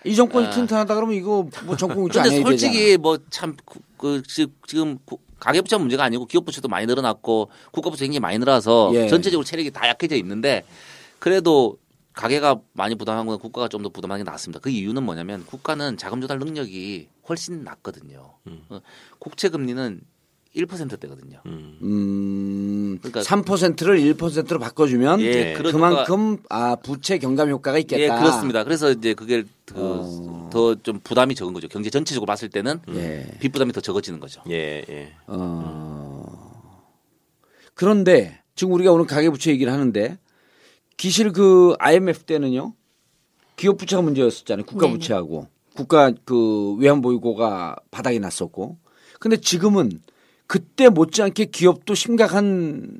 이 정권이 아. 튼튼하다 그러면 이거 뭐 정권 되잖아. 솔직히 뭐 참 그 지금 구- 가계부채 문제가 아니고 기업부채도 많이 늘어났고 국가부채 굉장히 많이 늘어서 예. 전체적으로 체력이 다 약해져 있는데 그래도 가계가 많이 부담한 건 국가가 좀 더 부담하는 게 낫습니다. 그 이유는 뭐냐면 국가는 자금 조달 능력이 훨씬 낮거든요. 어, 국채 금리는 1%대거든요. 음, 그러니까- 3%를 1%로 바꿔주면 예, 그런 그만큼 아 부채 경감 효과가 예, 있겠다. 그렇습니다. 그래서 이제 그게 어. 더좀 부담이 적은 거죠. 경제 전체적으로 봤을 때는 예. 빚 부담이 더 적어지는 거죠. 예, 예. 어. 그런데 지금 우리가 오늘 가계 부채 얘기를 하는데 기실 그 IMF 때는요 기업 부채가 문제였었잖아요. 국가 네네. 부채하고 국가 그 외환 보유고가 바닥이 났었고 근데 지금은 그때 못지않게 기업도 심각한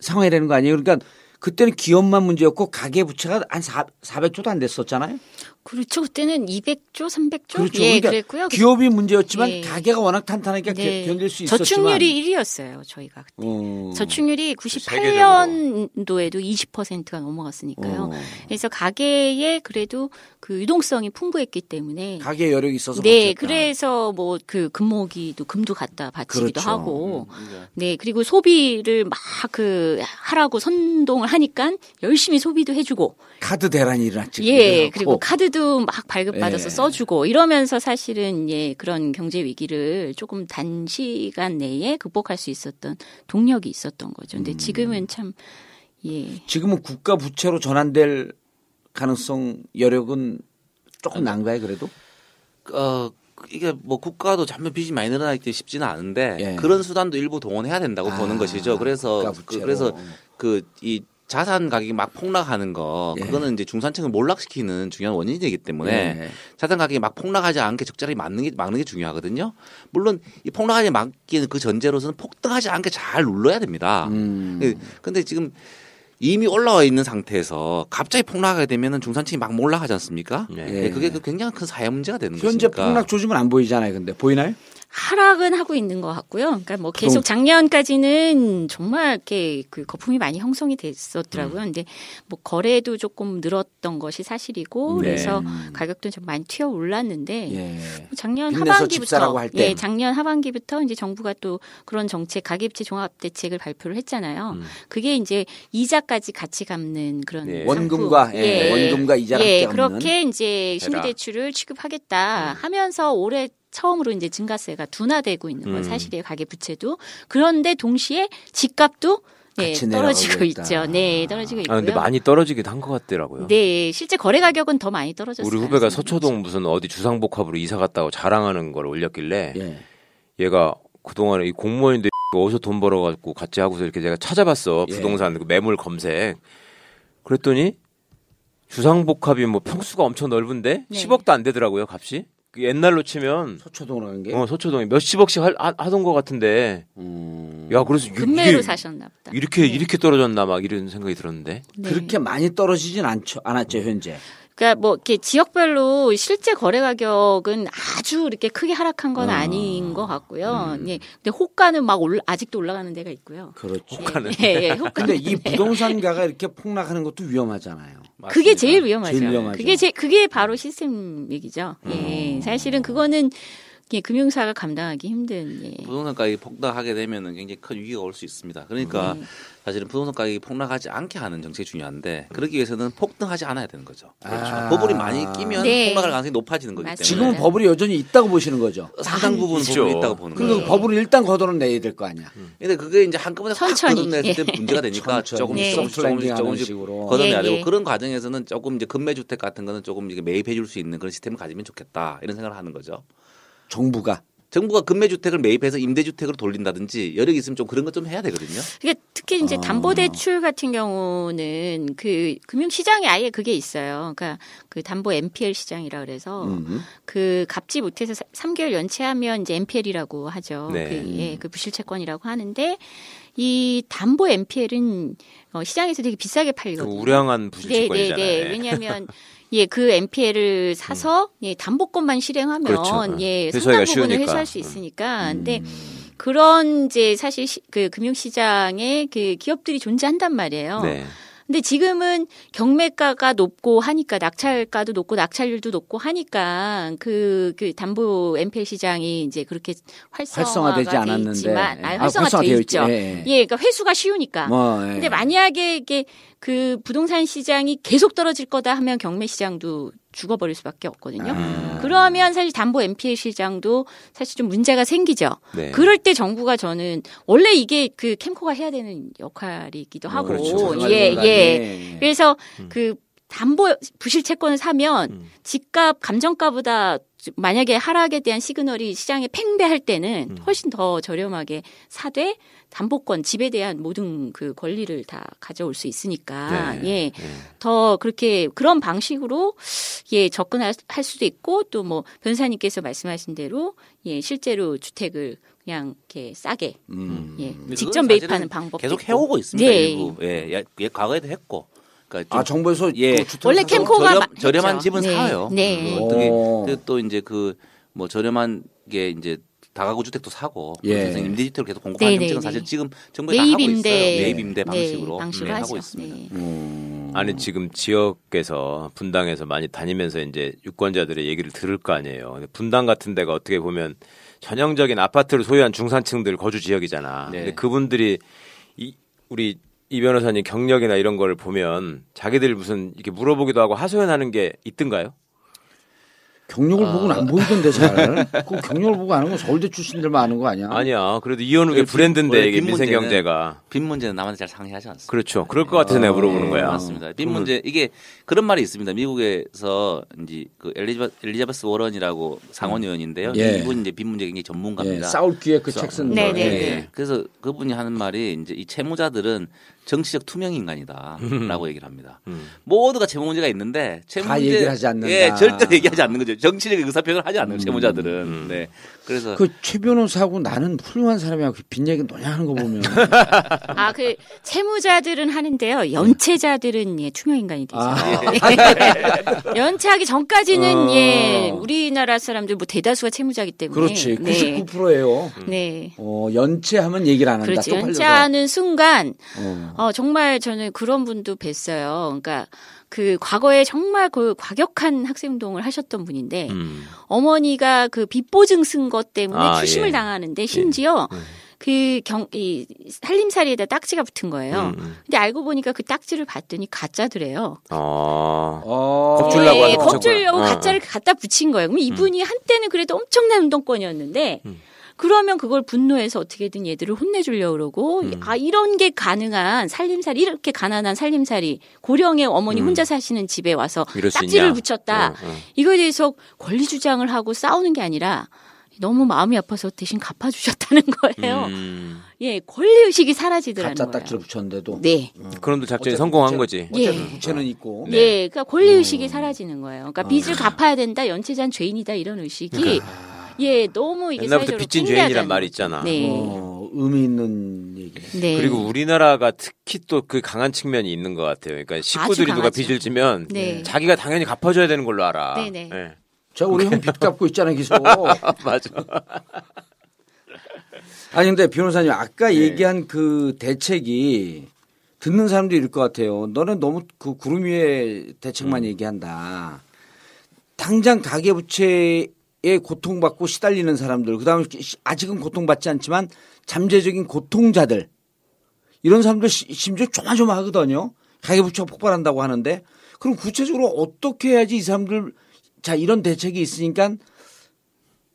상황이 되는 거 아니에요? 그러니까 그때는 기업만 문제였고 가계 부채가 한 4, 400조도 안 됐었잖아요. 그렇죠. 그때는 200조, 300조? 그렇죠. 예, 그러니까 그랬고요. 기업이 문제였지만 예. 가계가 워낙 탄탄하니까 네. 견딜 수 있었지만 저축률이 1위였어요. 저희가 그때. 어. 저축률이 세계적으로. 98년도에도 20%가 넘어갔으니까요. 어. 그래서 가계에 그래도 그 유동성이 풍부했기 때문에 가계 여력이 있어서 네, 버텼다. 그래서 뭐 그 금모기도 금도 갖다 바치기도 그렇죠. 하고, 네, 그리고 소비를 막 그 하라고 선동을 하니까 열심히 소비도 해주고, 카드 대란이 일어났지. 예, 그리고 카드도 막 발급받아서 예. 써주고 이러면서 사실은 예 그런 경제 위기를 조금 단시간 내에 극복할 수 있었던 동력이 있었던 거죠. 음. 근데 지금은 참 예. 지금은 국가 부채로 전환될 가능성 여력은 조금 난가요 그래도? 어 이게 뭐 국가도 전면 빚이 많이 늘어나기 쉽지는 않은데 예. 그런 수단도 일부 동원해야 된다고 아, 보는 것이죠. 그래서 그. 그래서 그 이 자산 가격이 막 폭락하는 거 예. 그거는 이제 중산층을 몰락시키는 중요한 원인이기 때문에 예. 자산 가격이 막 폭락하지 않게 적절히 막는 게 막는 게 중요하거든요. 물론 이 폭락하지 막기는 그 전제로서는 폭등하지 않게 잘 눌러야 됩니다. 음. 예, 근데 지금 이미 올라와 있는 상태에서 갑자기 폭락하게 되면은 중산층이 막 몰락하지 않습니까? 네. 예, 그게 그 굉장히 큰 사회 문제가 되는 현재 것이니까. 폭락 조짐은 안 보이잖아요. 근데 보이나요? 하락은 하고 있는 것 같고요. 그러니까 뭐 계속 작년까지는 정말 이렇게 그 거품이 많이 형성이 음. 됐었더라고요. 근데 뭐 거래도 조금 늘었던 것이 사실이고 네. 그래서 가격도 좀 많이 튀어 올랐는데 예. 작년 집 사라고 하반기부터. 예, 작년 하반기부터 이제 정부가 또 그런 정책 가계부채 종합 대책을 발표를 했잖아요. 음. 그게 이제 이자까지 같이 갚는 그런 예. 원금과. 예, 원금과 이자를 예, 그렇게 이제 해라. 신규 대출을 취급하겠다 하면서 올해 처음으로 이제 증가세가 둔화되고 있는 건 음. 사실이에요. 가계 부채도. 그런데 동시에 집값도 네, 떨어지고 있다. 있죠. 네, 떨어지고 있고요. 아, 근데 많이 떨어지기도 한 것 같더라고요. 네, 실제 거래 가격은 더 많이 떨어졌어요. 우리 후배가 서초동 무슨 어디 주상복합으로 이사 갔다고 자랑하는 걸 올렸길래 예. 얘가 그동안에 이 공무원인데 어디서 돈 벌어갖고 같이 하고서 이렇게 제가 찾아봤어 예. 부동산 그 매물 검색 그랬더니 주상복합이 뭐 평수가 엄청 넓은데 네. 10억도 안 되더라고요 값이 그 옛날로 치면 서초동으로 간 게. 어, 서초동에 몇십억씩 하, 하- 하던 것 같은데 음. 야 그래서 이- 금매로 이게 사셨나 보다. 이렇게 네. 이렇게 떨어졌나 막 이런 생각이 들었는데 네. 그렇게 많이 떨어지진 않죠, 않았죠 현재. 그러니까 뭐 이렇게 지역별로 실제 거래 가격은 아주 이렇게 크게 하락한 건 아. 아닌 것 같고요. 예. 근데 호가는 막 올라, 아직도 올라가는 데가 있고요. 그렇죠. 호가는. 예, 예, 호가는. 근데 이 부동산가가 이렇게 폭락하는 것도 위험하잖아요. 그게 제일 위험하죠. 제일 위험하죠. 그게 제 그게 바로 시스템 얘기죠. 예. 음. 사실은 그거는 예, 금융사가 감당하기 힘든 예. 부동산 가격이 폭락하게 되면은 굉장히 큰 위기가 올 수 있습니다. 그러니까 네. 사실은 부동산 가격이 폭락하지 않게 하는 정책이 중요한데 그러기 위해서는 폭등하지 않아야 되는 거죠. 아. 버블이 많이 끼면 네. 폭락할 가능성이 높아지는 거기. 때문에 지금은 버블이 여전히 있다고 보시는 거죠. 상당 부분 있죠. 버블이 있다고 보는 거예요. 버블을 일단 걷어는 내야 될 거 아니야. 근데 그게 이제 한꺼번에 확. 걷어냈을 때 문제가 되니까. 조금씩 네. 조금씩 조금씩 하는 조금씩 식으로. 걷어내야 예, 되고 예. 그런 과정에서는 조금 이제 급매주택 같은 거는 조금 이렇게 매입해 줄 수 있는 그런 시스템을 가지면 좋겠다 이런 생각을 하는 거죠. 정부가 정부가 급매주택을 매입해서 임대주택으로 돌린다든지 여력이 있으면 좀 그런 것 좀 해야 되거든요. 그게 특히 이제 아. 담보대출 같은 경우는 그 금융시장에 아예 그게 있어요. 그러니까 그 담보 NPL 시장이라 그래서 음. 그 갚지 못해서 3개월 연체하면 이제 NPL이라고 하죠. 네. 그, 예, 그 부실채권이라고 하는데 이 담보 NPL은 어, 시장에서 되게 비싸게 그 팔리거든요. 우량한 네, 부실채권이잖아요. 네, 네. 왜냐하면 예, 그 NPL을 사서 예, 담보권만 실행하면 그렇죠. 예, 상당 부분을 쉬우니까. 회수할 수 있으니까. 근데 음. 그런 이제 사실 시, 그 금융 시장에 그 기업들이 존재한단 말이에요. 네. 근데 지금은 경매가가 높고 하니까 낙찰가도 높고 낙찰률도 높고 하니까 그, 그 담보 NPL 시장이 이제 그렇게 활성화가 돼 않았는데. 있지만, 아니, 아, 활성화되어 있죠. 있지. 예, 예. 예, 그러니까 회수가 쉬우니까. 뭐, 예. 근데 만약에 이게 그 부동산 시장이 계속 떨어질 거다 하면 경매 시장도 죽어버릴 수밖에 없거든요. 아. 그러면 사실 담보 NPL 시장도 사실 좀 문제가 생기죠. 네. 그럴 때 정부가 저는 원래 이게 그 캠코가 해야 되는 역할이기도 하고 그렇죠. 예, 생활공간이. 예. 그래서 음. 그 담보 부실 채권을 사면 음. 집값 감정가보다 만약에 하락에 대한 시그널이 시장에 팽배할 때는 음. 훨씬 더 저렴하게 사되 담보권 집에 대한 모든 그 권리를 다 가져올 수 있으니까 네. 예. 네. 더 그렇게 그런 방식으로 예 접근할 할 수도 있고 또 뭐 변사님께서 말씀하신 대로 예 실제로 주택을 그냥 이렇게 싸게 음. 예 근데 직접 매입하는 방법 계속 해오고 있습니다. 네. 일부. 예, 예, 예, 과거에도 했고. 그러니까 아, 정부에서 예. 원래 캠코가 저렴, 했죠. 집은 네. 사요. 네. 그 어떻게 또 이제 그 뭐 저렴한 게 이제 다가구 주택도 사고 예. 그래서 임대주택을 계속 공급하는 네, 정책은 네, 사실 네. 지금 정부가 다 하고 매입 있어요. 임대 매입 임대 방식으로, 네, 방식으로 네. 하고 있습니다. 네. 음. 아니 지금 지역에서 분당에서 많이 다니면서 이제 유권자들의 얘기를 들을 거 아니에요. 근데 분당 같은 데가 어떻게 보면 전형적인 아파트를 소유한 중산층들 거주 지역이잖아. 네. 근데 그분들이 이 우리 이 변호사님 경력이나 이런 걸 보면 자기들 무슨 이렇게 물어보기도 하고 하소연하는 게 있던가요? 경력을 아. 보고는 안 보이던데 잘. 그 경력을 보고 아는 건 서울대 출신들만 아는 거 아니야? 아니야. 그래도 이헌욱의 빚- 브랜드인데 이게 빚 문제는 민생 경제가 빚 문제는 남한테 잘 상의하지 않습니다. 그렇죠. 그럴 것 같아서 내가 물어보는 네, 거야. 맞습니다. 빚 그러면- 문제 이게 그런 말이 있습니다. 미국에서 이제 그 엘리자베, 엘리자베스 워런이라고 상원 의원인데요. 예. 이분 이제 빚 문제 굉장히 예, 전문가입니다. 싸울 기회 그 책 쓴 네, 거. 네, 예. 네. 그래서 그분이 하는 말이 이제 이 채무자들은 정치적 투명 인간이다라고 얘기를 합니다. 음. 모두가 채무 문제가 있는데 채무 다 문제 얘기를 하지 않는다. 예, 절대 얘기하지 않는 거죠. 정치적 의사표현을 하지 않는 음. 채무자들은. 음. 네. 그래서 그 최 변호사하고 나는 훌륭한 사람이야. 그빈 얘기 너냐 하는 거 보면. 아, 그 채무자들은 하는데요. 연체자들은 예, 투명 인간이 되죠. 아, 연체하기 전까지는 어. 예, 우리나라 사람들 뭐 대다수가 채무자기 때문에 그렇지. 네. 99%예요. 네. 어, 연체하면 얘기를 안 한다. 그렇지. 연체하는 순간 어. 어, 정말 저는 그런 분도 뵀어요. 그러니까 그 과거에 정말 그 과격한 학생운동을 하셨던 분인데 음. 어머니가 그 빚보증 쓴 것 때문에 아, 추심을 예. 당하는데 심지어 음. 그 경, 이 살림살이에다 딱지가 붙은 거예요. 음, 음. 근데 알고 보니까 그 딱지를 봤더니 가짜더래요. 어. 어. 겁주려고 예, 하는 거죠. 겁주려고 어, 어. 가짜를 갖다 붙인 거예요. 그럼 이분이 한때는 그래도 엄청난 운동권이었는데 음. 그러면 그걸 분노해서 어떻게든 얘들을 혼내주려고 그러고 음. 아 이런 게 가능한 살림살이 이렇게 가난한 살림살이 고령의 어머니 음. 혼자 사시는 집에 와서 딱지를 있냐? 붙였다. 어, 어. 이거에 대해서 권리 주장을 하고 싸우는 게 아니라 너무 마음이 아파서 대신 갚아주셨다는 거예요. 음. 예, 권리 의식이 사라지더라는 가짜 거예요. 딱지를 붙였는데도. 네. 그런도 작전이 어쨌든 성공한 부채- 거지. 예. 어쨌든 부채는 있고. 네. 예, 그러니까 권리 의식이 사라지는 거예요. 그러니까 빚을 갚아야 된다, 연체자는 죄인이다 이런 의식이 예, 너무 이게 옛날부터 빚진 죄인이란 말이 있잖아. 네. 어, 의미 있는 얘기네. 네. 그리고 우리나라가 특히 또 그 강한 측면이 있는 것 같아요. 그러니까 식구들이 누가. 빚을 지면 네. 자기가 당연히 갚아줘야 되는 걸로 알아. 네네. 예. 저 우리 형 빚 갚고 있잖아 계속. 맞아. 아니 근데 변호사님 아까 네. 얘기한 그 대책이 듣는 사람도 있을 것 같아요. 너는 너무 그 구름 위에 음. 대책만 얘기한다. 당장 가계부채 에 고통받고 시달리는 사람들, 그 다음에 아직은 고통받지 않지만 잠재적인 고통자들 이런 사람들 시- 심지어 조마조마하거든요. 가계부채가 폭발한다고 하는데 그럼 구체적으로 어떻게 해야지 이 사람들 자 이런 대책이 있으니까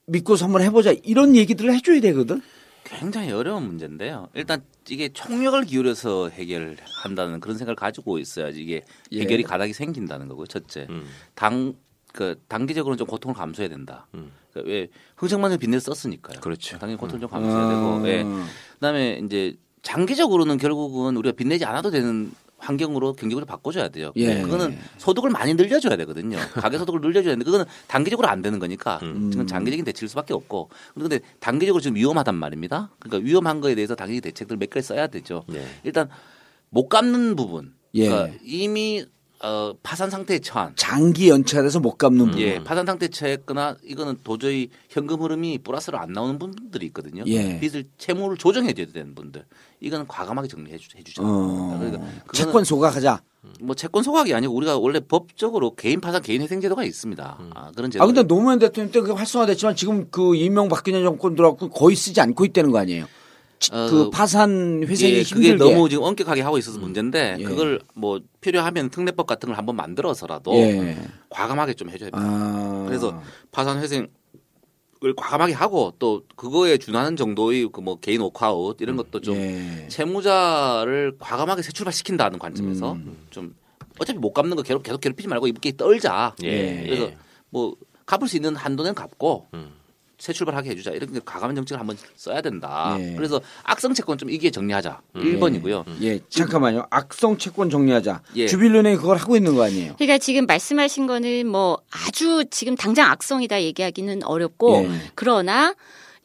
믿고 한번 해보자 이런 얘기들을 해줘야 되거든. 굉장히 어려운 문제인데요. 일단 이게 총력을 기울여서 해결한다는 그런 생각을 가지고 있어야지 이게 예. 해결이 가닥이 생긴다는 거고요. 첫째, 음. 당 그 단기적으로는 좀 고통을 감수해야 된다. 음. 그왜 흥청만을 빚내 썼으니까요. 그렇죠. 당연히 고통 좀 아. 감수해야 되고, 예. 그다음에 이제 장기적으로는 결국은 우리가 빚내지 않아도 되는 환경으로 경제적으로 바꿔줘야 돼요. 예. 그거는 소득을 많이 늘려줘야 되거든요. 가계 소득을 늘려줘야 되는데 그거는 단기적으로 안 되는 거니까 음. 지금 장기적인 대책일 수밖에 없고 그런데 단기적으로 지금 위험하단 말입니다. 그러니까 위험한 거에 대해서 단기 대책들 몇 개를 써야 되죠. 네. 일단 못 갚는 부분, 예. 그러니까 이미 어, 파산 상태에 처한 장기 연체가 돼서 못 갚는 부분. 예, 파산 상태에 처했거나 이거는 도저히 현금 흐름이 플러스로 안 나오는 분들이 있거든요. 예. 빚을 채무를 조정해 줘야 되는 분들. 이거는 과감하게 정리해 주, 해주자. 어. 그러니까 채권 소각하자. 뭐 채권 소각이 아니고 우리가 원래 법적으로 개인 파산 개인 회생 제도가 있습니다. 아, 그런 제도. 아 근데 노무현 대통령 때 그게 활성화됐지만 지금 그 이명 박근혜 정권 들어갖고 거의 쓰지 않고 있다는 거 아니에요? 치- 어, 그 파산 회생이 예, 그게 힘들게. 너무 지금 엄격하게 하고 있어서 문제인데 예. 그걸 뭐 필요하면 특례법 같은 걸 한번 만들어서라도 예. 과감하게 좀 해줘야 됩니다. 아. 그래서 파산 회생을 과감하게 하고 또 그거에 준하는 정도의 그 뭐 개인 오크아웃 이런 것도 좀 예. 채무자를 과감하게 새 출발시킨다는 관점에서 음. 좀 어차피 못 갚는 거 계속 괴롭히지 말고 이렇게 떨자. 예. 그래서 뭐 갚을 수 있는 한도는 갚고 음. 새 출발하게 해주자 이렇게 과감한 정책을 한번 써야 된다. 예. 그래서 악성 채권 좀 이게 정리하자. 일 1번이고요. 예, 잠깐만요. 악성 채권 정리하자. 예. 주빌은행이 그걸 하고 있는 거 아니에요? 그러니까 지금 말씀하신 거는 뭐 아주 지금 당장 악성이다 얘기하기는 어렵고 예. 그러나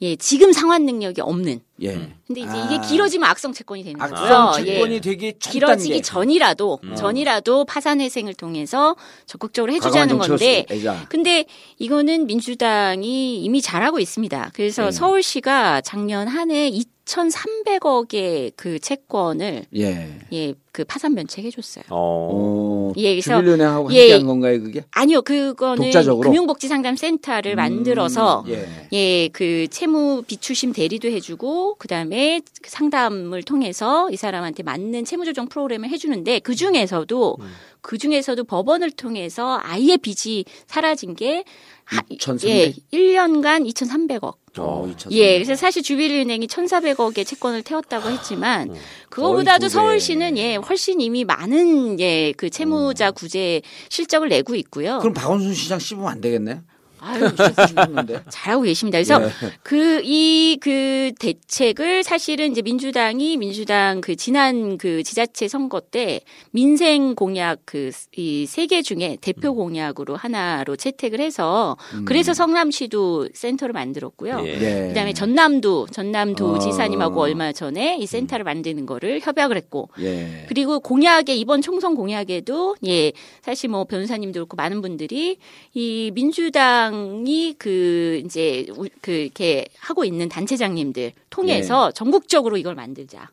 예, 지금 상환 능력이 없는. 예. 근데 이제 아. 이게 길어지면 악성 채권이 되는 악성 거고요. 채권이 예. 되게 첫 길어지기 단계. 전이라도 음. 전이라도 파산 회생을 통해서 적극적으로 해주자는 건데. 근데 이거는 민주당이 이미 잘하고 있습니다. 그래서 네. 서울시가 작년 한해 2,300억의 그 채권을 예. 예, 그 파산 면책해 줬어요. 어. 어, 예, 그래서- 주빌은행하고 예. 함께한 건가요, 그게? 아니요, 그거는 독자적으로? 금융복지상담센터를 만들어서 예. 예, 그 채무 비추심 대리도 해주고 그다음에 그 상담을 통해서 이 사람한테 맞는 채무 조정 프로그램을 해주는데 그 중에서도 그 중에서도 법원을 통해서 아예 빚이 사라진 게 하- 2,300? 예, 1년간 2,300억. 어, 2,300. 예, 그래서 사실 주빌은행이 1,400억의 채권을 태웠다고 했지만 그거보다도 거의 두 배. 서울시는 예 훨씬 이미 많은 예그 채무자 구제 실적을 내고 있고요. 그럼 박원순 시장 씹으면 안 되겠네? 아유. 잘하고 계십니다. 그래서 예. 그이그 대책을 사실은 이제 민주당이 민주당 그 지난 그 지자체 선거 때 민생 공약 그 이 세 개 중에 대표 공약으로 하나로 채택을 해서 그래서 성남시도 센터를 만들었고요. 예. 예. 그다음에 전남도 전남도 어. 지사님하고 얼마 전에 이 센터를 만드는 거를 협약을 했고 예. 그리고 공약에 이번 총선 공약에도 예 사실 뭐 변호사님도 그렇고 많은 분들이 이 민주당 이 그 이제 우- 그 이렇게 하고 있는 단체장님들 통해서 전국적으로 이걸 만들자.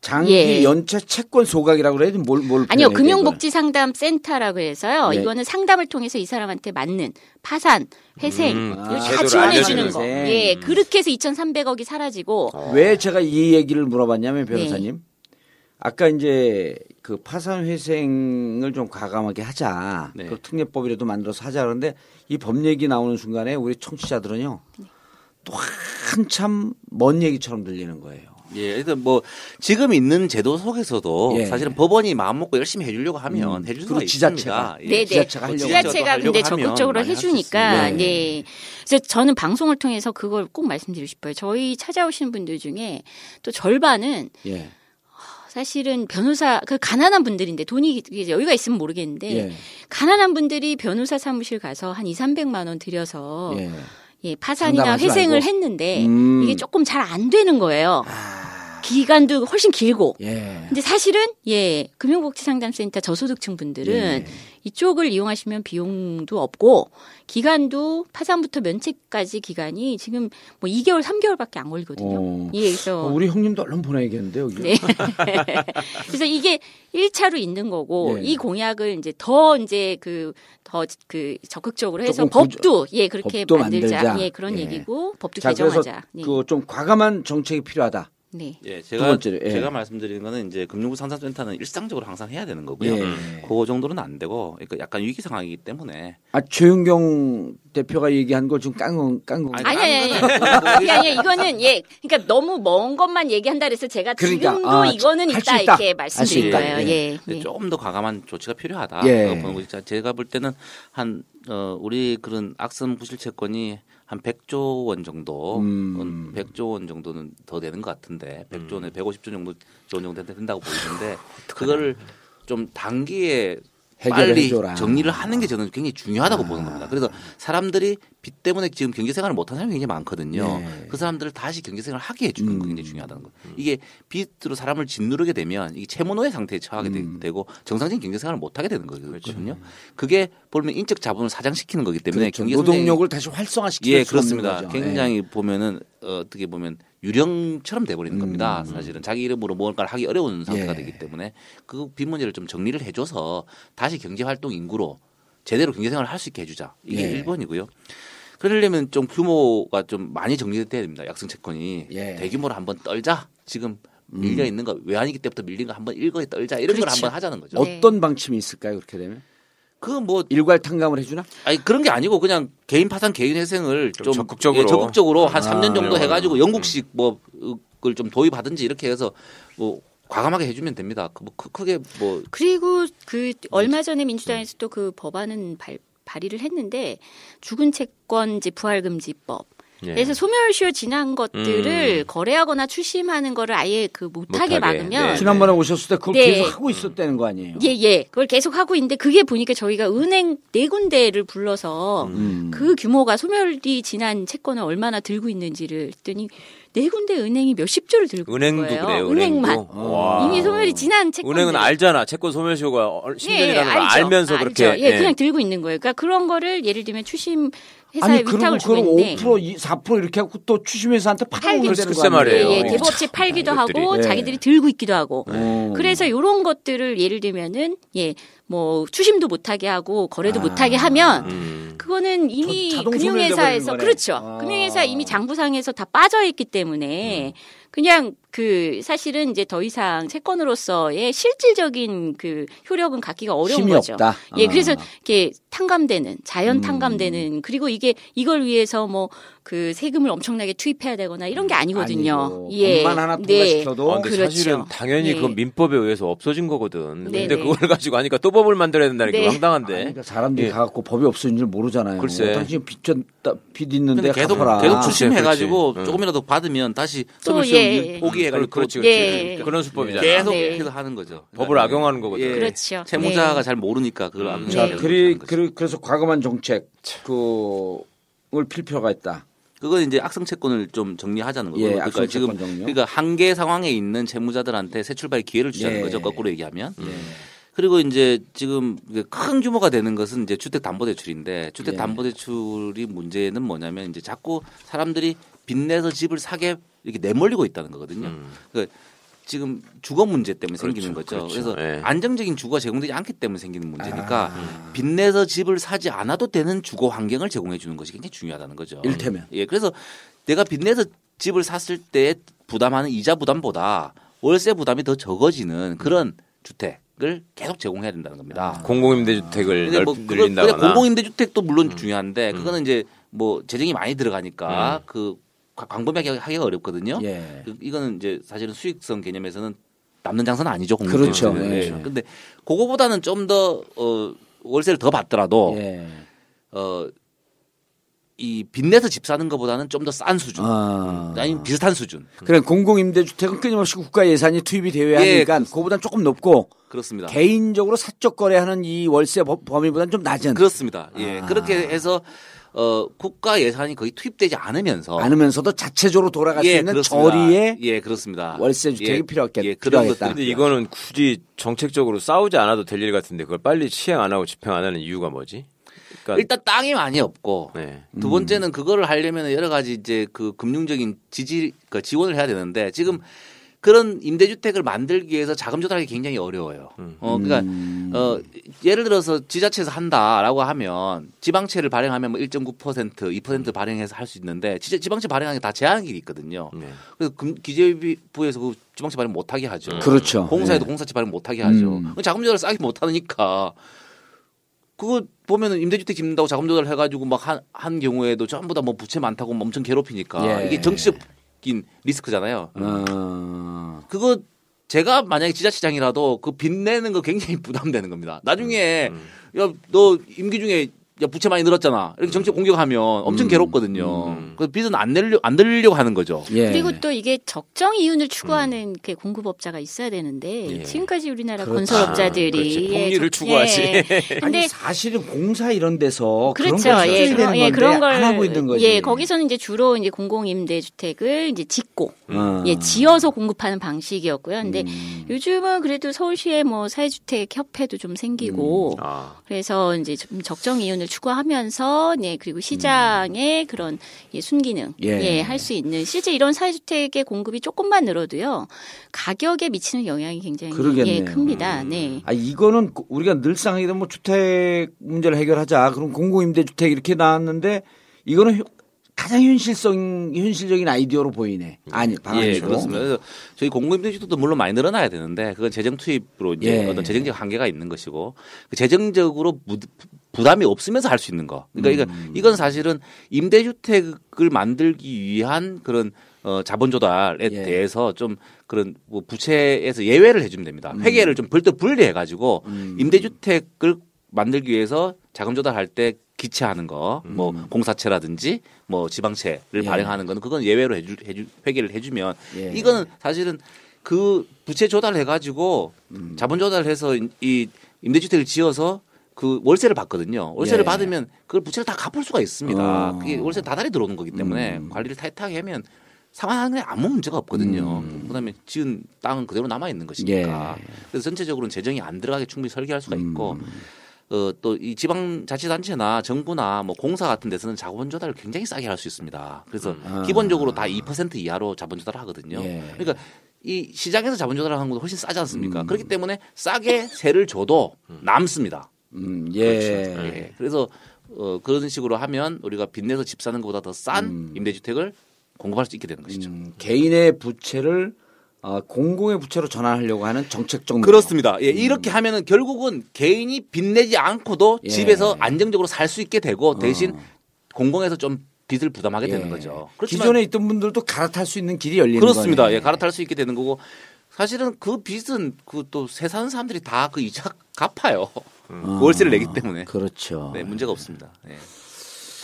장기 예. 연체 채권 소각이라고 그래야지 뭘, 뭘 아니요 금융복지상담센터라고 해서요. 예. 이거는 상담을 통해서 이 사람한테 맞는 파산, 회생 음, 아, 다 제도를 지원해 알려주는 주는 거. 거. 예, 그렇게 해서 2,300억이 사라지고 이거는. 왜 제가 이 얘기를 물어봤냐면 변호사님. 아까 이제 그 파산 회생을 좀 과감하게 하자. 네. 그 특례법이라도 만들어서 하자 그러는데 이 법 얘기 나오는 순간에 우리 청취자들은요. 또 한참 먼 얘기처럼 들리는 거예요. 예, 그래서 뭐 지금 있는 제도 속에서도 예. 사실은 법원이 마음 먹고 열심히 해주려고 하면 음. 해줄 수가 그리고 지자체가. 있습니다. 예. 네네. 지자체가 하려고 지자체가 하려고 근데 적극적으로 해주니까 있습니다. 네. 그래서 저는 방송을 통해서 그걸 꼭 말씀드리고 싶어요. 저희 찾아오시는 분들 중에 또 절반은 예. 사실은 변호사 그 가난한 분들인데 돈이 여유가 있으면 모르겠는데 예. 가난한 분들이 변호사 사무실 가서 한 2, 300만 원 들여서 예. 예, 파산이나 회생을 말고. 했는데 음. 이게 조금 잘 안 되는 거예요. 아, 기간도 훨씬 길고. 예. 근데 사실은 예 금융복지상담센터 저소득층 분들은 예. 이쪽을 이용하시면 비용도 없고 기간도 파산부터 면책까지 기간이 지금 뭐 2개월 3개월밖에 안 걸리거든요. 어. 예 그래서 어, 우리 형님도 얼른 보내야겠는데 여기. 네. 그래서 이게 1차로 있는 거고 예. 이 공약을 이제 더 이제 그 더그 적극적으로 해서 법도 예 그렇게 법도 만들자. 만들자. 예 그런 예. 얘기고 법도 자 그래서 개정하자. 네. 그좀 과감한 정책이 필요하다. 네. 예, 두 제가 번째로, 예. 제가 말씀드리는 거는 이제 금융부 상담센터는 일상적으로 항상 해야 되는 거고요. 예. 그거 정도는 안 되고, 그러니까 약간 위기 상황이기 때문에 아 최윤경 대표가 얘기한 걸 좀 깐건 깐건. 아니, 아니 아니 아니. 이거는 예 그러니까 너무 먼 것만 얘기한다 그래서 제가 그러니까, 지금도 아, 이거는 있다, 있다. 이렇게 있다. 거예요. 예. 예. 조금 더 과감한 조치가 필요하다. 예. 보는 거죠. 제가 볼 때는 한 어, 우리 그런 악성 부실 채권이 한 100조 원 정도, 음. 100조 원 정도는 더 되는 것 같은데, 100조 원에 150조 정도 조 정도 된다고 보이는데, 그거를 좀 단기에 빨리 해줘라. 아. 정리를 하는 게 저는 굉장히 중요하다고 보는 겁니다. 그래서 사람들이 빚 때문에 지금 경제 생활을 못하는 사람이 굉장히 많거든요. 네. 그 사람들을 다시 경제 생활을 하게 해주는 거 음. 굉장히 중요하다는 거. 이게 빚으로 사람을 짓누르게 되면 이게 채무노예 상태에 처하게 되- 음. 되고 정상적인 경제 생활을 못하게 되는 거거든요. 그게 보면 인적 자본을 사장시키는 거기 때문에 그렇죠. 경제 노동력을 다시 활성화시키는 예 그렇습니다. 굉장히 예. 보면은 어, 어떻게 보면 유령처럼 돼버리는 겁니다. 사실은 자기 이름으로 뭔가를 하기 어려운 상태가 음. 예. 되기 때문에 그빚 문제를 좀 정리를 해줘서 다시 경제 활동 인구로 제대로 경제 생활을 할 수 있게 해주자. 이게 예. 일 1번이고요. 그러려면 좀 규모가 좀 많이 정리돼야 됩니다. 약성 채권이 예. 대규모로 한번 떨자. 지금 밀려 있는 거 외환위기 때부터 밀린 거 한번 일거에 떨자 이런 걸 그렇죠. 한번 하자는 거죠. 네. 어떤 방침이 있을까요? 그렇게 되면 그 뭐 일괄 탕감을 해주나? 아니 그런 게 아니고 그냥 개인 파산 개인 회생을 좀 좀, 적극적으로. 예, 적극적으로 한 아. 3년 정도 음. 해가지고 영국식 뭐 그걸 좀 도입하든지 이렇게 해서 뭐 과감하게 해주면 됩니다. 그뭐 크- 크게 뭐 그리고 그 얼마 전에 민주당에서도 그 법안은 발, 발의를 했는데 죽은 채권제 부활금지법. 예. 그래서 소멸시효 지난 것들을 음. 거래하거나 추심하는 거를 아예 그 못하게, 못하게, 막으면 네. 지난번에 오셨을 때 그걸 네. 계속 하고 있었다는 거 아니에요? 예, 예. 그걸 계속 하고 있는데 그게 보니까 저희가 은행 네 군데를 불러서 음. 그 규모가 소멸이 지난 채권을 얼마나 들고 있는지를 했더니 네 군데 은행이 몇십 조를 들고 은행도 있는 거예요. 그래요. 은행만. 와. 이미 소멸이 지난 채권 은행은 알잖아. 채권 소멸시효가 얼- 10년이라는 걸 알죠. 알면서 알죠. 그렇게 예, 그냥 들고 있는 거예요. 그러니까 그런 거를 예를 들면 추심 회사에 아니 그리고 위탁을 주고 그걸 있는데 5% 이- 4% 이렇게 하고 또 추심회사한테 팔아오면 글쎄? 말이에요. 예, 예, 어, 대법체 팔기도 이것들이. 하고 예. 자기들이 들고 있기도 하고 어. 그래서 요런 것들을 예를 들면은 예, 뭐 추심도 못하게 하고 거래도 아. 못하게 하면 음. 그거는 이미 금융회사에서. 그렇죠. 아. 금융회사 이미 장부상에서 다 빠져 있기 때문에 그냥 그 사실은 이제 더 이상 채권으로서의 실질적인 그 효력은 갖기가 어려운 힘이 거죠. 없다. 예, 아. 그래서 이렇게 탕감되는 자연 음. 탕감되는 그리고 이게 이걸 위해서 뭐 그 세금을 엄청나게 투입해야 되거나 이런 게 아니거든요. 아니고, 예, 법만 하나 네. 통과시켜도 아, 근데 그렇죠. 사실은 당연히 네. 그건 민법에 의해서 없어진 거거든. 네, 근데 네. 그걸 가지고 하니까 또 법을 만들어야 된다는 게 네. 황당한데. 아니, 그러니까 사람들이 예. 가갖고 법이 없어진 줄 모르잖아요. 글쎄. 당신 빚, 졌다, 빚 있는데 계속 갚아라. 계속 그렇지, 추심해 가지고 그렇지. 조금이라도 받으면 다시 또, 소멸시 효 예. 포기해가지고 그렇지, 또 그렇지. 예. 그런 수법이잖아. 계속 네. 계속 하는 거죠. 법을 악용하는 거거든. 예. 그렇죠. 채무자가 네. 잘 모르니까 그걸 악용하는 자, 네. 그리. 그리, 그래서 과감한 정책, 필 필요가 있다. 그건 이제 악성 채권을 좀 정리하자는 거고. 예, 그러니까 악성 지금 채권 정리요. 그러니까 한계 상황에 있는 채무자들한테 새 출발의 기회를 주자는 예. 거죠. 거꾸로 얘기하면. 예. 그리고 이제 지금 큰 규모가 되는 것은 이제 주택담보대출인데 주택담보대출이 문제는 뭐냐면 이제 자꾸 사람들이 빚내서 집을 사게 이렇게 내몰리고 있다는 거거든요. 음. 그러니까 지금 주거 문제 때문에 생기는 그렇죠, 거죠. 그렇죠. 그래서 예. 안정적인 주거가 제공되지 않기 때문에 생기는 문제니까 아. 빚내서 집을 사지 않아도 되는 주거 환경을 제공해 주는 것이 굉장히 중요하다는 거죠. 일테면. 예, 그래서 내가 빚내서 집을 샀을 때 부담하는 이자 부담보다 월세 부담이 더 적어지는 그런 주택을 계속 제공해야 된다는 겁니다. 공공임대주택을 근데 넓, 뭐 늘린다거나. 공공임대주택도 물론 음. 중요한데 그거는 이제 뭐 재정이 많이 들어가니까 그 과- 광범위하게 하기가 어렵거든요. 예. 그- 이거는 이제 사실은 수익성 개념에서는 남는 장사는 아니죠. 그렇죠. 예. 예. 근데 그거보다는 좀 더 어, 월세를 더 받더라도 예. 어, 이 빚내서 집 사는 것보다는 좀 더 싼 수준. 아. 아니면 비슷한 수준. 그래 공공임대주택은 끊임없이 국가 예산이 투입이 되어야 예, 하니까 그거보다는 조금 높고 그렇습니다. 개인적으로 사적 거래하는 이 월세 범- 범위보다는 좀 낮은. 그렇습니다. 예. 아. 그렇게 해서 어 국가 예산이 거의 투입되지 않으면서 않으면서도 자체적으로 돌아갈 수 예, 있는 그렇습니다. 저리에 예 그렇습니다. 월세 주택이 예, 필요하겠, 예, 그런 필요하겠다. 것들이 근데 이거는 굳이 정책적으로 싸우지 않아도 될 일 같은데 그걸 빨리 시행 안 하고 집행 안 하는 이유가 뭐지? 그러니까 일단 땅이 많이 없고 네. 두 번째는 그거를 하려면 여러 가지 이제 그 금융적인 지지 그 지원을 해야 되는데 지금 그런 임대주택을 만들기 위해서 자금 조달하기 굉장히 어려워요. 어 그러니까 어 예를 들어서 지자체에서 한다라고 하면 지방채를 발행하면 뭐 1.9% 2% 발행해서 할 수 있는데 지- 지방채 발행하는 게 다 제한이 있거든요. 네. 그래서 금- 기재부에서 그 지방채 발행 못 하게 하죠. 그렇죠. 공사에도 네. 공사채 발행 못 하게 하죠. 음. 자금 조달을 싸게 못 하니까 그거 보면은 임대주택 짓는다고 자금 조달 해가지고 막 한 한 경우에도 전부 다 뭐 부채 많다고 뭐 엄청 괴롭히니까 예. 이게 정치적 인 리스크잖아요. 어, 그거 제가 만약에 지자체장이라도 그 빚내는 거 굉장히 부담되는 겁니다. 나중에 야너 임기 중에 야 부채 많이 늘었잖아. 이렇게 정책 공격하면 엄청 괴롭거든요. 그 빚은 안 내려 안 들려고 하는 거죠. 예. 그리고 또 이게 적정 이윤을 추구하는 그 공급업자가 있어야 되는데 예. 지금까지 우리나라 그렇죠. 건설업자들이. 예, 폭리를 적- 추구하지. 예. 아니 근데 사실은 공사 이런 데서 그렇죠. 그런 걸 예, 써야 되는 그런, 건데 예, 그런 걸 안 하고 있는 거지. 예, 거기서는 이제 주로 이제 공공임대 주택을 이제 짓고 어. 예, 지어서 공급하는 방식이었고요. 근데 음. 요즘은 그래도 서울시에 뭐 사회주택 협회도 좀 생기고 아. 그래서 이제 좀 적정 이윤을 추구하면서 네 그리고 시장의 그런 예, 순기능 예. 예, 할수 있는 실제 이런 사회주택의 공급이 조금만 늘어도요 가격에 미치는 영향이 굉장히 그러겠네요. 예, 큽니다. 네. 아 이거는 고- 우리가 늘상 하게 되면 뭐 주택 문제를 해결하자. 그럼 공공임대주택 이렇게 나왔는데 이거는 효- 가장 현실성 현실적인 아이디어로 보이네. 아니 방안이고. 예, 그렇습니다. 그래서 저희 공공임대주택도 물론 많이 늘어나야 되는데 그건 재정 투입으로 이제 예. 어떤 재정적 한계가 있는 것이고 그 재정적으로 부, 부담이 없으면서 할 수 있는 거. 그러니까 음. 이건 사실은 임대주택을 만들기 위한 그런 어, 자본 조달에 예. 대해서 좀 그런 뭐 부채에서 예외를 해주면 됩니다. 음. 회계를 좀 벌떡 분리해 가지고 임대주택을 만들기 위해서 자금 조달할 때 기체하는 거, 뭐 공사채라든지 뭐 지방채를 음. 예. 발행하는 거는 그건 예외로 해주, 해주 회계를 해주면 예. 이거는 사실은 그 부채 조달해 가지고 음. 자본 조달해서 이- 이 임대주택을 지어서 그 월세를 받거든요. 월세를 예. 받으면 그걸 부채를 다 갚을 수가 있습니다. 어. 음. 그게 월세 다달이 들어오는 거기 때문에 관리를 타이트하게 하면 게 아무 문제가 없거든요. 그다음에 지은 땅은 그대로 남아 있는 것이니까. 예. 그래서 전체적으로는 재정이 안 들어가게 충분히 설계할 수가 있고 음. 어, 또 이 지방자치단체나 정부나 뭐 공사 같은 데서는 자본 조달을 굉장히 싸게 할 수 있습니다. 그래서 아. 기본적으로 다 2% 이하로 자본 조달을 하거든요. 예. 그러니까 이 시장에서 자본 조달을 하는 것보다 훨씬 싸지 음. 않습니까? 그렇기 때문에 싸게 세를 줘도 남습니다. 음, 예. 예. 그래서 어, 그런 식으로 하면 우리가 빚내서 집 사는 것보다 더 싼 임대주택을 공급할 수 있게 되는 것이죠. 음, 개인의 부채를 어, 공공의 부채로 전환하려고 하는 정책적. 그렇습니다. 예, 이렇게 하면은 결국은 개인이 빚내지 않고도 예. 집에서 안정적으로 살 수 있게 되고 대신 공공에서 좀 빚을 부담하게 예. 되는 거죠. 기존에 있던 분들도 갈아탈 수 있는 길이 열리는 그렇습니다. 거네. 예, 갈아탈 수 있게 되는 거고 사실은 그 빚은 그 또세 사는 사람들이 다 그 이자 갚아요. 월세를 내기 때문에 그렇죠. 네, 문제가 없습니다. 예.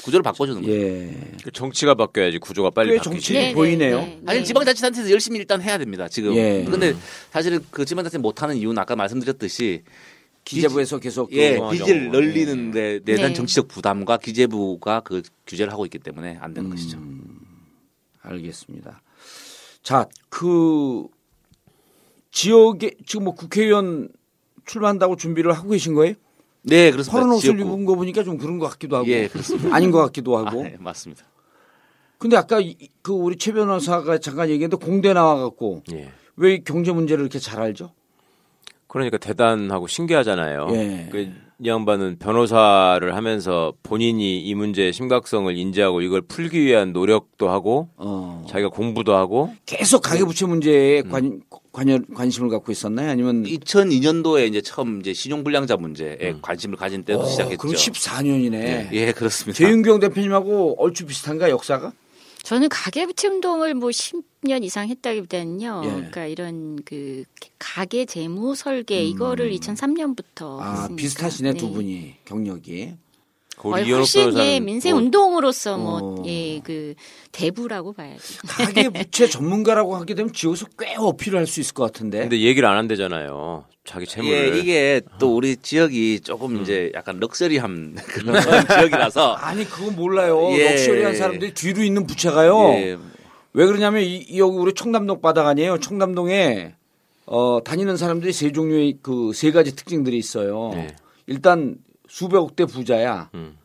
구조를 바꿔주는 거죠. 예. 그 정치가 바뀌어야지 구조가 빨리 꽤 바뀌지. 정치- 네, 보이네요. 아니 지방자치단체에서 열심히 일단 해야 됩니다. 지금. 예. 근데 사실은 그 지방자치 못하는 이유는 아까 말씀드렸듯이 기재부에서 계속 예, 그- 빚을 어, 늘리는데 대한 네. 정치적 부담과 기재부가 그 규제를 하고 있기 때문에 안 되는 것이죠. 음. 알겠습니다. 자, 그 지역에 지금 뭐 국회의원 출마한다고 준비를 하고 계신 거예요? 네, 그렇습니다. 퍼런 옷을. 입은 거 보니까 좀 그런 것 같기도 하고 예, 그렇습니다. 아닌 것 같기도 하고. 아, 네, 맞습니다. 근데 아까 이- 그 우리 최 변호사가 잠깐 얘기했는데 공대 나와갖고 예. 왜이 경제 문제를 이렇게 잘 알죠? 그러니까 대단하고 신기하잖아요. 예. 그, 이 양반은 변호사를 하면서 본인이 이 문제의 심각성을 인지하고 이걸 풀기 위한 노력도 하고 어. 자기가 공부도 하고 계속 가계부채 문제에 음. 관, 관여, 관심을 갖고 있었나요? 아니면 2002년도에 이제 처음 이제 신용불량자 문제에 관심을 가진 때부터 어, 시작했죠. 그럼 14년이네. 예, 예, 그렇습니다. 재윤경 대표님하고 얼추 비슷한가 역사가? 저는 가계부채 운동을 뭐 10년 이상 했다기보다는요. 예. 그러니까 이런 그 가계 재무 설계 이거를 2003년부터 아 비슷하시네 두 분이 경력이. 훨씬 예, 변호사는 민생 뭐 운동으로서 어. 뭐예그 대부라고 봐야죠. 가계 부채 전문가라고 하게 되면 지역에서 꽤 어필을 할 수 있을 것 같은데. 근데 얘기를 안 한대잖아요. 자기 재물을. 예, 이게 또 우리 지역이 조금 이제 약간 럭셔리한 그런 지역이라서 아니 그거 몰라요. 예. 럭셔리한 사람들이 뒤로 있는 부채가요. 예, 왜 그러냐면 이, 이 여기 우리 청담동 바닥 아니에요. 청담동에 어 다니는 사람들이 세 종류의 그 세 가지 특징들이 있어요. 네. 일단 수백억 대 부자야. 음.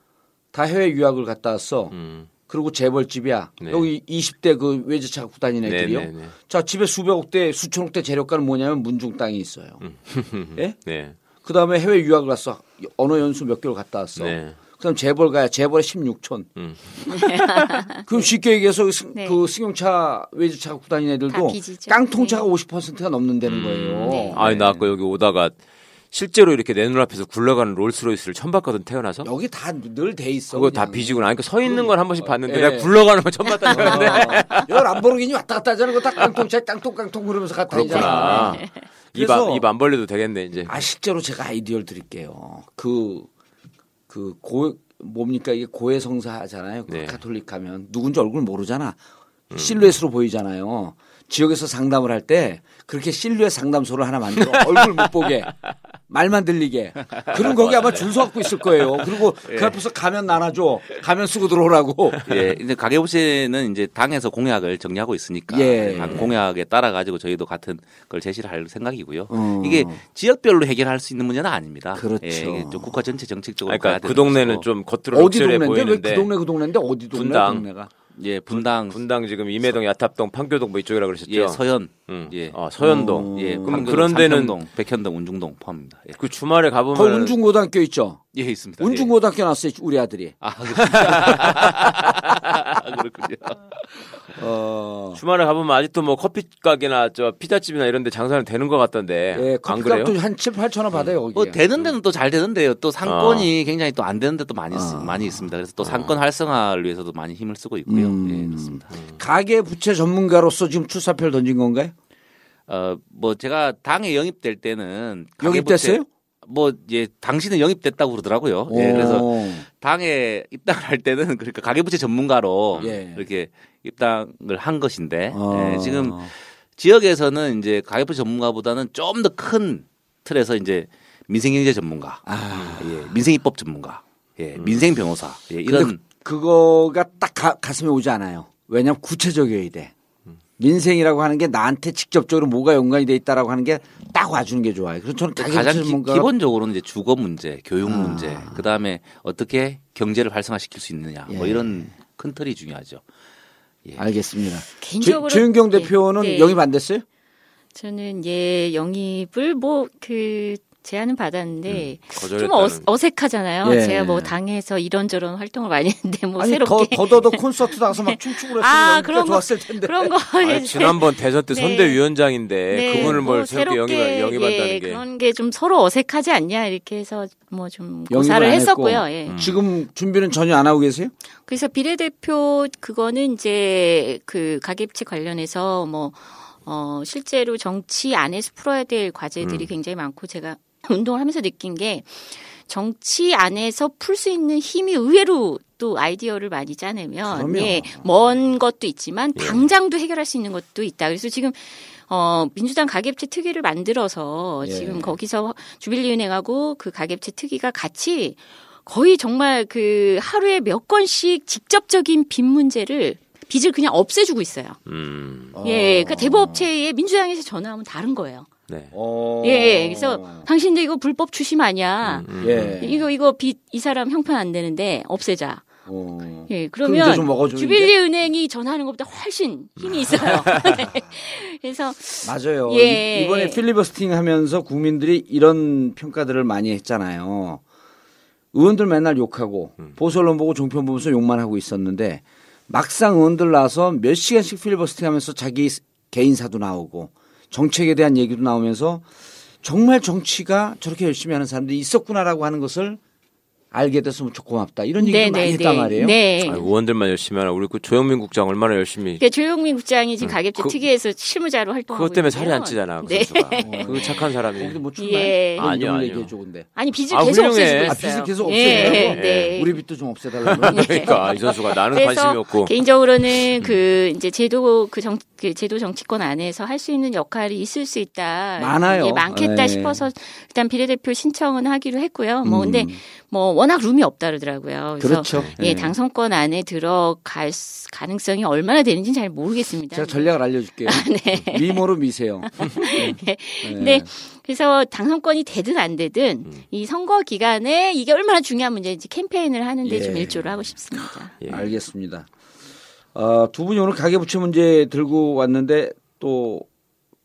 다 해외 유학을 갔다 왔어. 음. 그리고 재벌집이야. 네. 여기 20대 그 외제차 갖고 다니는 네, 애들이요. 네, 네. 자 집에 수백억 대 수천억 대 재력가는 뭐냐면 문중 땅이 있어요. 예? 네. 그 다음에 해외 유학을 갔어. 언어 연수 몇 개월 갔다 왔어. 네. 그다음 재벌 가야 재벌에 16촌. 음. 그럼 쉽게 얘기해서 그 승- 네. 그 승용차 외제차 갖고 다니는 다 애들도. 깡통차가 50%가 넘는다는 음. 거예요. 네. 아니 나 아까 여기 오다가 실제로 이렇게 내 눈앞에서 굴러가는 롤스로이스를 처음 봤거든 태어나서. 여기 다 늘 돼 있어. 그거 다 그냥. 비지고 나니까 서 있는 건 한 번씩 봤는데 예. 내가 굴러가는 건 처음 봤다는 건데. 여 람보르기니 왔다 갔다 하잖아. 그거 다 깡통차 깡통 깡통 그러면서 갔다 그렇구나. 다니잖아. 입안 그래서- 입안 벌려도 되겠네 이제. 아 실제로 제가 아이디어를 드릴게요. 그 그 고 뭡니까 이게 고해성사 하잖아요. 그 네. 가톨릭 하면 누군지 얼굴 모르잖아. 실루엣으로 보이잖아요. 지역에서 상담을 할 때 그렇게 실루엣 상담소를 하나 만들어 얼굴 못 보게 말만 들리게 그런 거기 아마 줄 서 갖고 있을 거예요. 그리고 그 앞에서 가면 나눠줘 가면 쓰고 들어오라고. 예, 이제 가계부채는 이제 당에서 공약을 정리하고 있으니까 예. 당 공약에 따라 가지고 저희도 같은 걸 제시를 할 생각이고요. 어. 이게 지역별로 해결할 수 있는 문제는 아닙니다. 그렇죠. 예, 국가 전체 정책적으로 그러니까 그 동네는. 좀 겉으로 어디 동네인데 왜 그 동네 그 동네인데 어디 동네 분당. 동네가? 예, 분당 분당 지금 임해동, 야탑동, 판교동 뭐 이쪽이라 그러셨죠? 예, 서현 응. 예. 어, 서현동. 예, 그럼 그럼 그런 데는 동 백현동, 운중동 포함입니다. 예. 그 주말에 가보면 거기 운중고등학교 있죠. 예, 있습니다. 운중고등학교 나왔어요 우리 아들이. 아, 그렇습니다. 그렇군요. 어. 주말에 가보면 아직도 뭐 커피 가게나 저 피자집이나 이런 데 장사는 되는 것 같던데. 예? 커피값도 한 7, 8천 원 받아요, 거기. 뭐 되는 데는 또 잘 되는데요. 또 어. 상권이 굉장히 또 안 되는 데도 많이 있, 아. 많이 있습니다. 그래서 또 상권 활성화를 위해서도 많이 힘을 쓰고 있고요. 음. 예, 그렇습니다. 가계 부채 전문가로서 지금 출사표를 던진 건가요? 어, 뭐 제가 당에 영입될 때는 영입됐어요? 뭐 예, 당신은 영입됐다고 그러더라고요. 예, 그래서 오. 당에 입당을 할 때는 그러니까 가계부채 전문가로 예. 이렇게 입당을 한 것인데 어. 예, 지금 지역에서는 이제 가계부채 전문가보다는 좀 더 큰 틀에서 이제 민생경제 전문가, 아. 예, 민생입법 전문가, 예, 민생 변호사 예, 이런 그거가 딱 가, 가슴에 오지 않아요. 왜냐하면 구체적이어야 돼. 민생이라고 하는 게 나한테 직접적으로 뭐가 연관이 돼 있다라고 하는 게 딱 와주는 게 좋아요. 그래서 저는 가장 기, 전문가 기본적으로는 이제 주거 문제, 교육 아. 문제, 그 다음에 어떻게 경제를 활성화시킬 수 있느냐, 뭐 예. 이런 큰 틀이 중요하죠. 예. 알겠습니다. 개인적으로 주, 주윤경 예, 대표는 네. 영입 안 됐어요? 저는 예 영입을 뭐 그 제안은 받았는데 좀 거절했다는. 어, 어색하잖아요. 예. 제가 뭐 당에서 이런저런 활동을 많이 했는데 뭐 아니 새롭게 더, 더더더 콘서트 나가서 막 춤추고 그랬으면 아, 그런 거- 좋았을 텐데. 그런 거 아니, 지난번 대선 때 네. 선대위원장인데 네, 그분을 뭘뭐 새롭게 영입, 새롭게, 영입한다는 예, 게 그런 게 좀 서로 어색하지 않냐 이렇게 해서 뭐 좀 고사를 안 했었고요. 예. 지금 준비는 전혀 안 하고 계세요? 그래서 비례대표 그거는 이제 그 가계부채 관련해서 뭐 어, 실제로 정치 안에서 풀어야 될 음. 과제들이 굉장히 많고 제가 운동을 하면서 느낀 게 정치 안에서 풀 수 있는 힘이 의외로 또 아이디어를 많이 짜내면. 예, 먼 것도 있지만 당장도 해결할 수 있는 것도 있다. 그래서 지금 어, 민주당 가계부채 특위를 만들어서 예. 지금 거기서 주빌리은행하고 그 가계부채 특위가 같이 거의 정말 그 하루에 몇 건씩 직접적인 빚 문제를 빚을 그냥 없애주고 있어요. 음. 예, 그 대부업체에 민주당에서 전화하면 다른 거예요. 네. 어. 예, 그래서 당신들 이거 불법 추심 아니야. 음, 예. 이거 이거 빚 이 사람 형편 안 되는데 없애자. 어. 예, 그러면? 주빌리 은행이 전화하는 것보다 훨씬 힘이 있어요. 네. 그래서 맞아요. 예. 이- 이번에 필리버스팅 하면서 국민들이 이런 평가들을 많이 했잖아요. 의원들 맨날 욕하고 보수 언론 보고 종편 보면서 욕만 하고 있었는데 막상 의원들 나서 몇 시간씩 필리버스팅 하면서 자기 개인 사도 나오고 정책에 대한 얘기도 나오면서 정말 정치가 저렇게 열심히 하는 사람들이 있었구나라고 하는 것을 알게 돼서 무척 고맙다 이런 얘기도 네, 많이 네, 했단 네. 말이에요. 네. 아, 의원들만 열심히 하나 우리 그 조영민 국장 얼마나 열심히 그러니까 조용민 국장이 지금 가계부 그- 특위에서 실무자로 활동하고 그것 때문에 살이. 안 찌잖아. 그 네. 선수가. 그 착한 사람이. 거기도 뭐 출마해? 예. 뭐 아니요, 아니요. 근데. 아니 빚을 아, 계속 훌륭해. 없애주고 아 있어요. 빚을 계속 예, 없애려고. 네. 우리 빚도 좀 없애달라고. 그러니까 이 선수가 나는 관심이 없고. 개인적으로는 그 이제 제도 그 정, 그 제도 정치권 안에서 할 수 있는 역할이 있을 수 있다. 많아요. 예, 많겠다 네. 싶어서 일단 비례대표 신청은 하기로 했고요. 뭐 음. 근데 뭐 워낙 룸이 없다 그러더라고요. 그래서 그렇죠. 예, 네. 당선권 안에 들어갈 수- 가능성이 얼마나 되는지는 잘 모르겠습니다. 제가 전략을 알려줄게요. 미모로 미세요. 네. 근데 그래서 당선권이 되든 안 되든 이 선거 기간에 이게 얼마나 중요한 문제인지 캠페인을 하는데 좀 예. 일조를 하고 싶습니다. 예. 알겠습니다. 어, 두 분이 오늘 가계부채 문제 들고 왔는데 또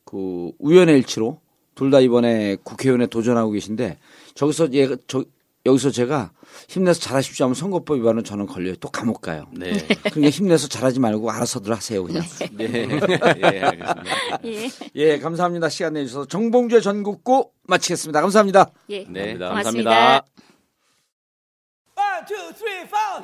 그 우연의 일치로 둘 다 이번에 국회의원에 도전하고 계신데 저기서 얘, 저, 여기서 제가 힘내서 잘하십시오 하면 선거법 위반은 저는 걸려요. 또 감옥 가요. 네. 그러니까 힘내서 잘하지 말고 알아서들 하세요 그냥. 네. 예, 알겠습니다. 예. 예, 감사합니다. 시간 내주셔서 정봉주의 전국구 마치겠습니다. 감사합니다. 예. 네, 고맙습니다. 감사합니다. One, two, three, four.